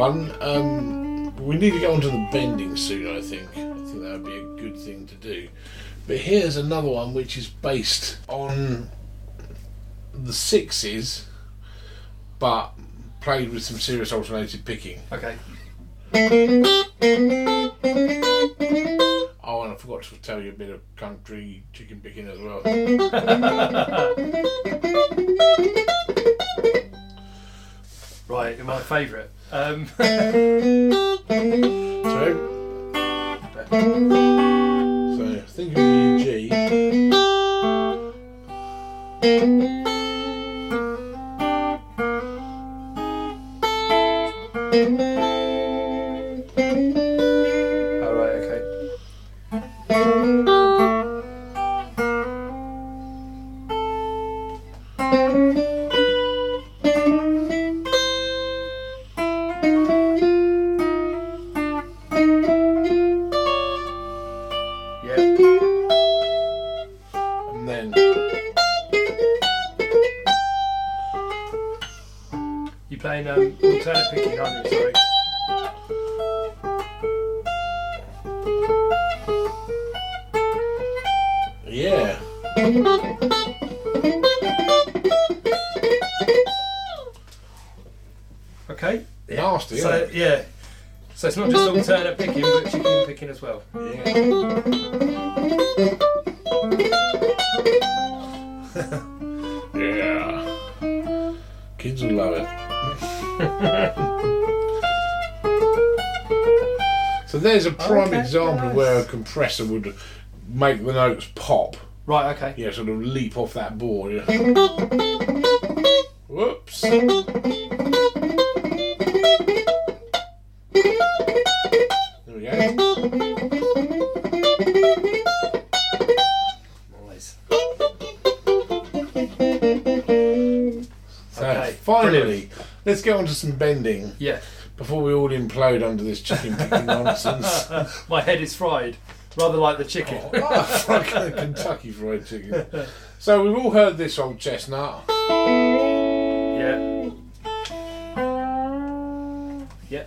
One. Um, we need to get onto the bending soon. I think. I think that would be a good thing to do. But here's another one which is based on the sixes, but played with some serious alternated picking. Okay. Oh, and I forgot to tell you a bit of country chicken picking as well. Right. My favourite. Um, So, so think of your G. Kids will love it. so there's a prime Okay, example nice. where a compressor would make the notes pop. Right. Okay. Yeah, sort of leap off that board. Yeah. Whoops. Let's get on to some bending Yeah. before we all implode under this chicken picking nonsense. My head is fried, rather like the chicken. Oh, oh like a Kentucky Fried Chicken. So we've all heard this old chestnut. Yeah. Yeah.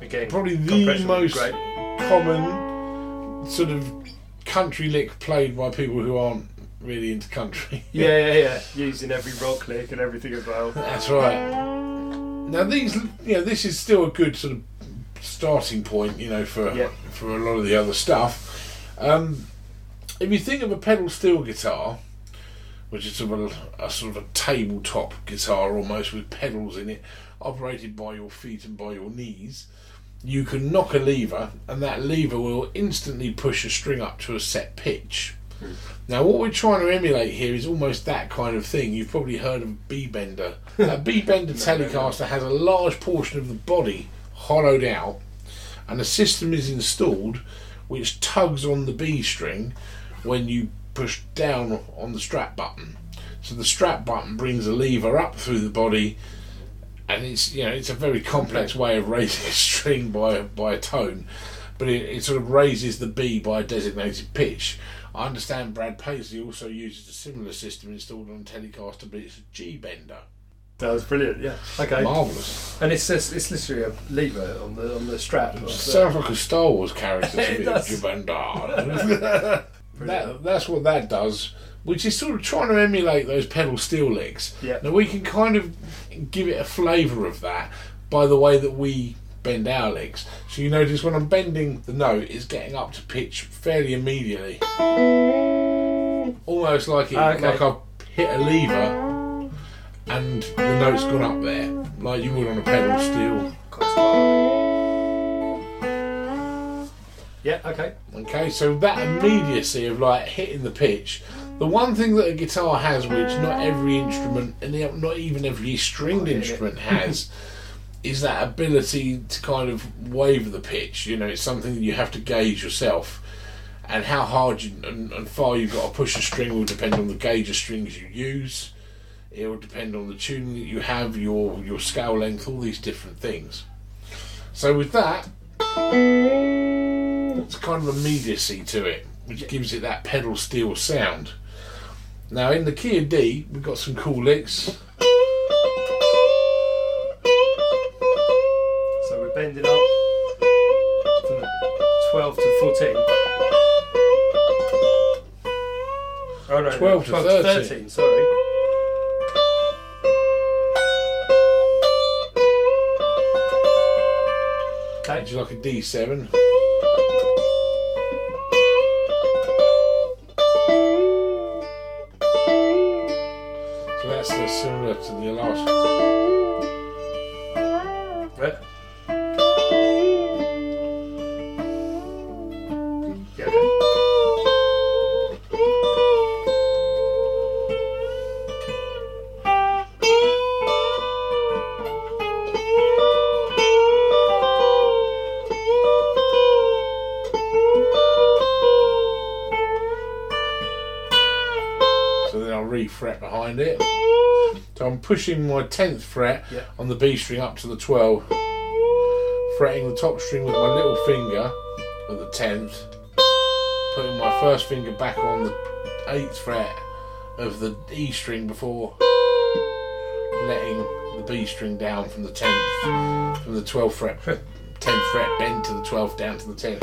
Again, Probably the compression would be most common sort of country lick played by people who aren't really into country. Yeah, yeah, yeah. Using every rock lick and everything as well. That's right. Now these, you know, this is still a good sort of starting point, you know, for Yeah. for a lot of the other stuff. Um, if you think of a pedal steel guitar, which is sort of a, a sort of a tabletop guitar almost with pedals in it, operated by your feet and by your knees, you can knock a lever, and that lever will instantly push a string up to a set pitch. Now, what we're trying to emulate here is almost that kind of thing. You've probably heard of B bender. A B bender Telecaster has a large portion of the body hollowed out, and a system is installed which tugs on the B string when you push down on the strap button. So the strap button brings a lever up through the body, and it's you know it's a very complex way of raising a string by by a tone, but it, it sort of raises the B by a designated pitch. I understand Brad Paisley also uses a similar system installed on Telecaster, but it's a G bender. That was brilliant. Yeah. Okay. Marvelous. And it's just, it's literally a lever on the on the strap. the- Sounds like a Star Wars character It does. That, that's what that does, which is sort of trying to emulate those pedal steel legs. Yeah. Now we can kind of give it a flavour of that by the way that we bend our legs. So you notice when I'm bending the note, it's getting up to pitch fairly immediately, almost like it, okay. like I hit a lever and the note's gone up there, like you would on a pedal steel. Yeah. Okay. Okay, so that immediacy of like hitting the pitch. The one thing that a guitar has, which not every instrument, and not even every stringed Oh, instrument has, is that ability to kind of wave the pitch. You know, it's something that you have to gauge yourself, and how hard you, and, and far you've got to push a string will depend on the gauge of strings you use. It will depend on the tuning that you have, your your scale length, all these different things. So with that, it's kind of immediacy to it, which gives it that pedal steel sound. Now in the key of D, we've got some cool licks. 14. Oh no, 12 to 13. 13. Sorry. Okay. Would you like a D7? So that's similar to the last. Pushing my 10th fret Yeah. on the B string up to the 12, fretting the top string with my little finger at the 10th, putting my first finger back on the 8th fret of the E string before letting the B string down from the 10th, from the 12th fret, 10th fret bend to the 12th down to the 10th.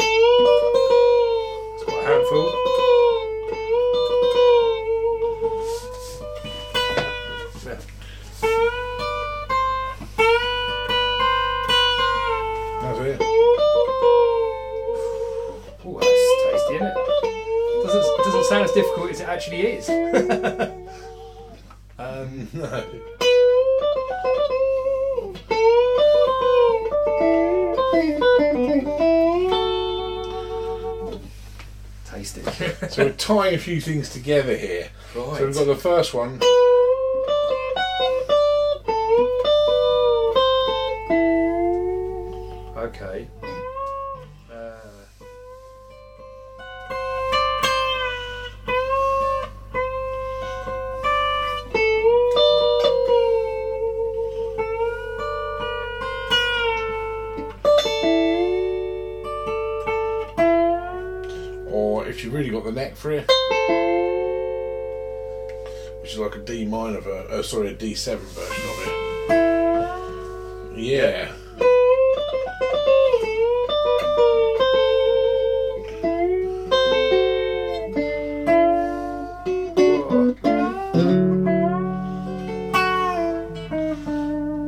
Actually is. um, No. tasty. So we're tying a few things together here. Right. So we've got the first one. Sorry, a D7 version of it. Yeah.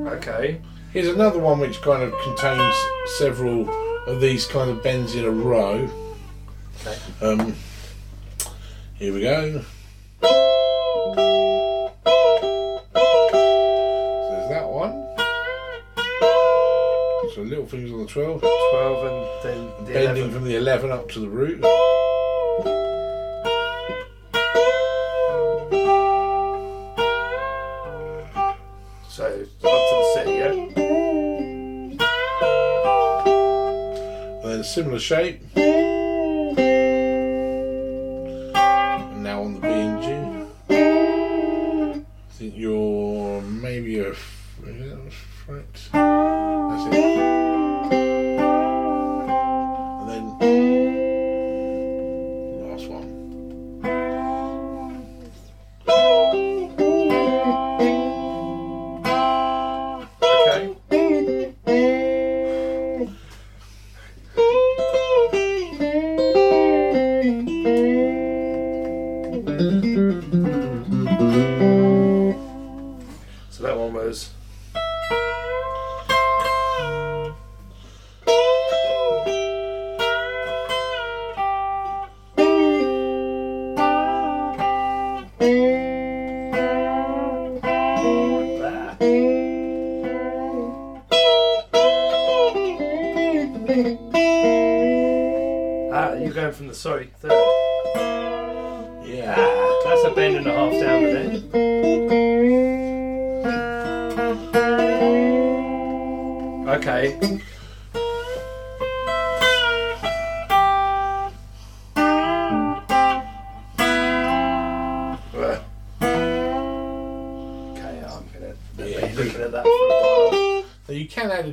okay. Here's another one which kind of contains several of these kind of bends in a row. Okay. Um, here we go. 12. 12 and then the Bending 11. from the 11 up to the root. So up to the C, yeah? And then a similar shape.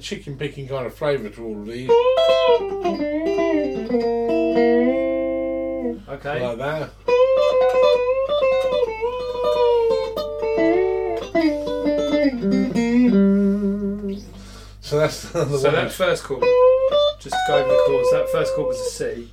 Chicken picking kind of flavour to all of these, Okay. like that. So that's the So that first chord, just to go over the chords, that first chord was a C.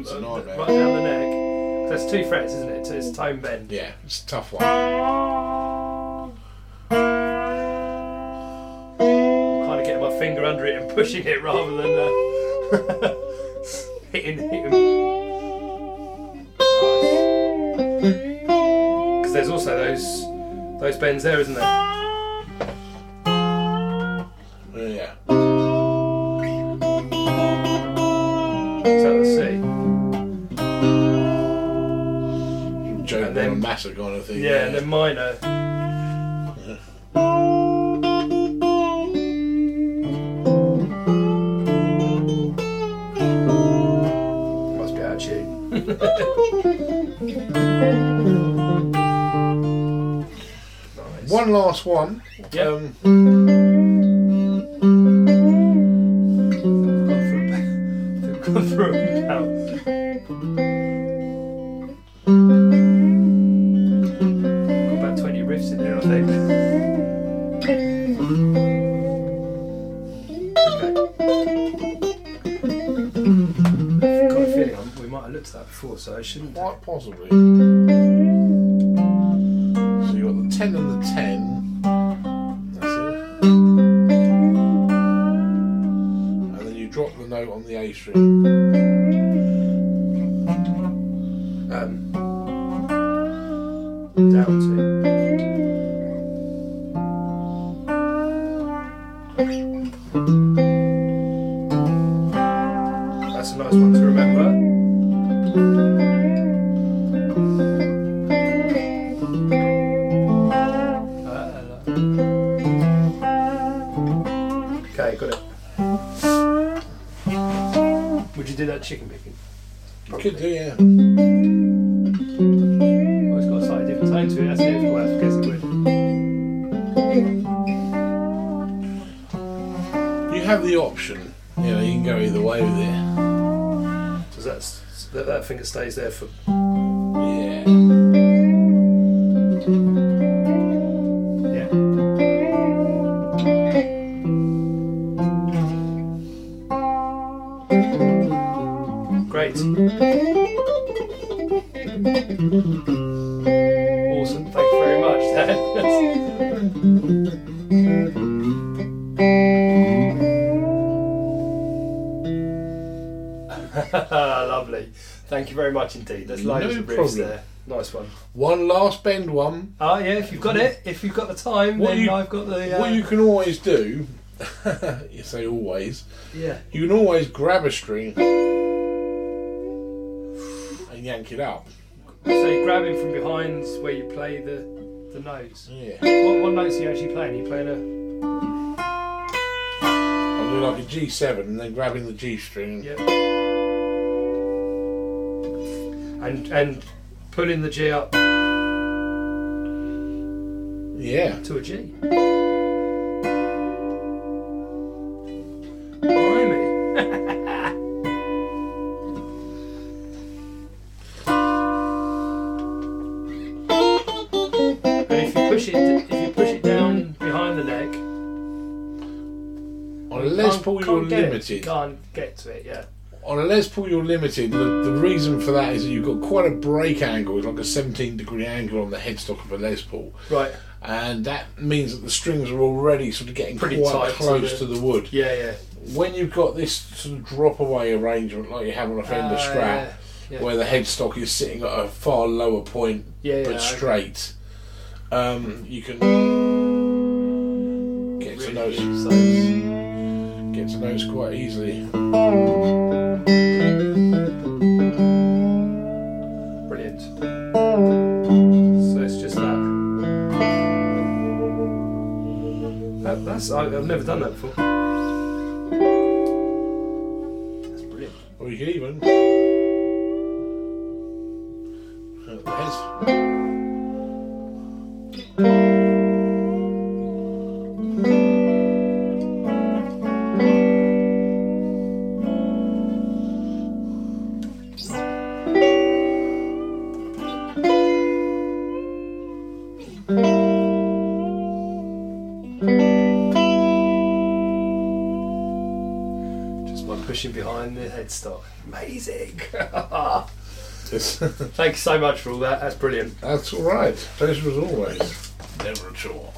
it's right down the neck. That's two frets, isn't it? It's a tone bend. Yeah, it's a tough one. I'm kind of getting my finger under it and pushing it rather than uh, hitting hitting. Nice. Cause there's also those those bends there, isn't there? Yeah. And kind of thing. Yeah, and then minor. Must be out of tune. nice. One last one. Yep. Um, quite possibly. Stays there for. Very much indeed. There's loads No of riffs problem. there. Nice one. One last bend one. Ah, yeah, if you've got it, if you've got the time, What then you- I've got the. Uh, What you can always do, you say always, yeah. you can always grab a string and yank it up. So you grab him from behind where you play the, the notes. Yeah. What, what notes are you actually playing? Are you playing a. I'll do like a G7 and then grabbing the G string. Yeah. And, and pulling the G up Yeah. to a G. And if you push it, if you push it down behind the neck, On Les Paul, can't you're get it. limited. Can't get to it, yeah. On a Les Paul, you're limited. The, the reason for that is that you've got quite a break angle. It's like a 17 degree angle on the headstock of a Les Paul. Right. And that means that the strings are already sort of getting Pretty quite tight to close the- to the wood. Yeah, yeah. When you've got this sort of drop away arrangement like you have on a Fender Uh, Strat, yeah, yeah. where the headstock is sitting at a far lower point Yeah, but straight, um, you can get to Really notes use those. get to notes quite easily. Brilliant. So it's just that. that that's I, I've never done that before. That's brilliant. Or you can even uh, behind the headstock. Amazing. Just- Thank you so much for all that. That's brilliant. That's all right. Pleasure as always. Never a chore.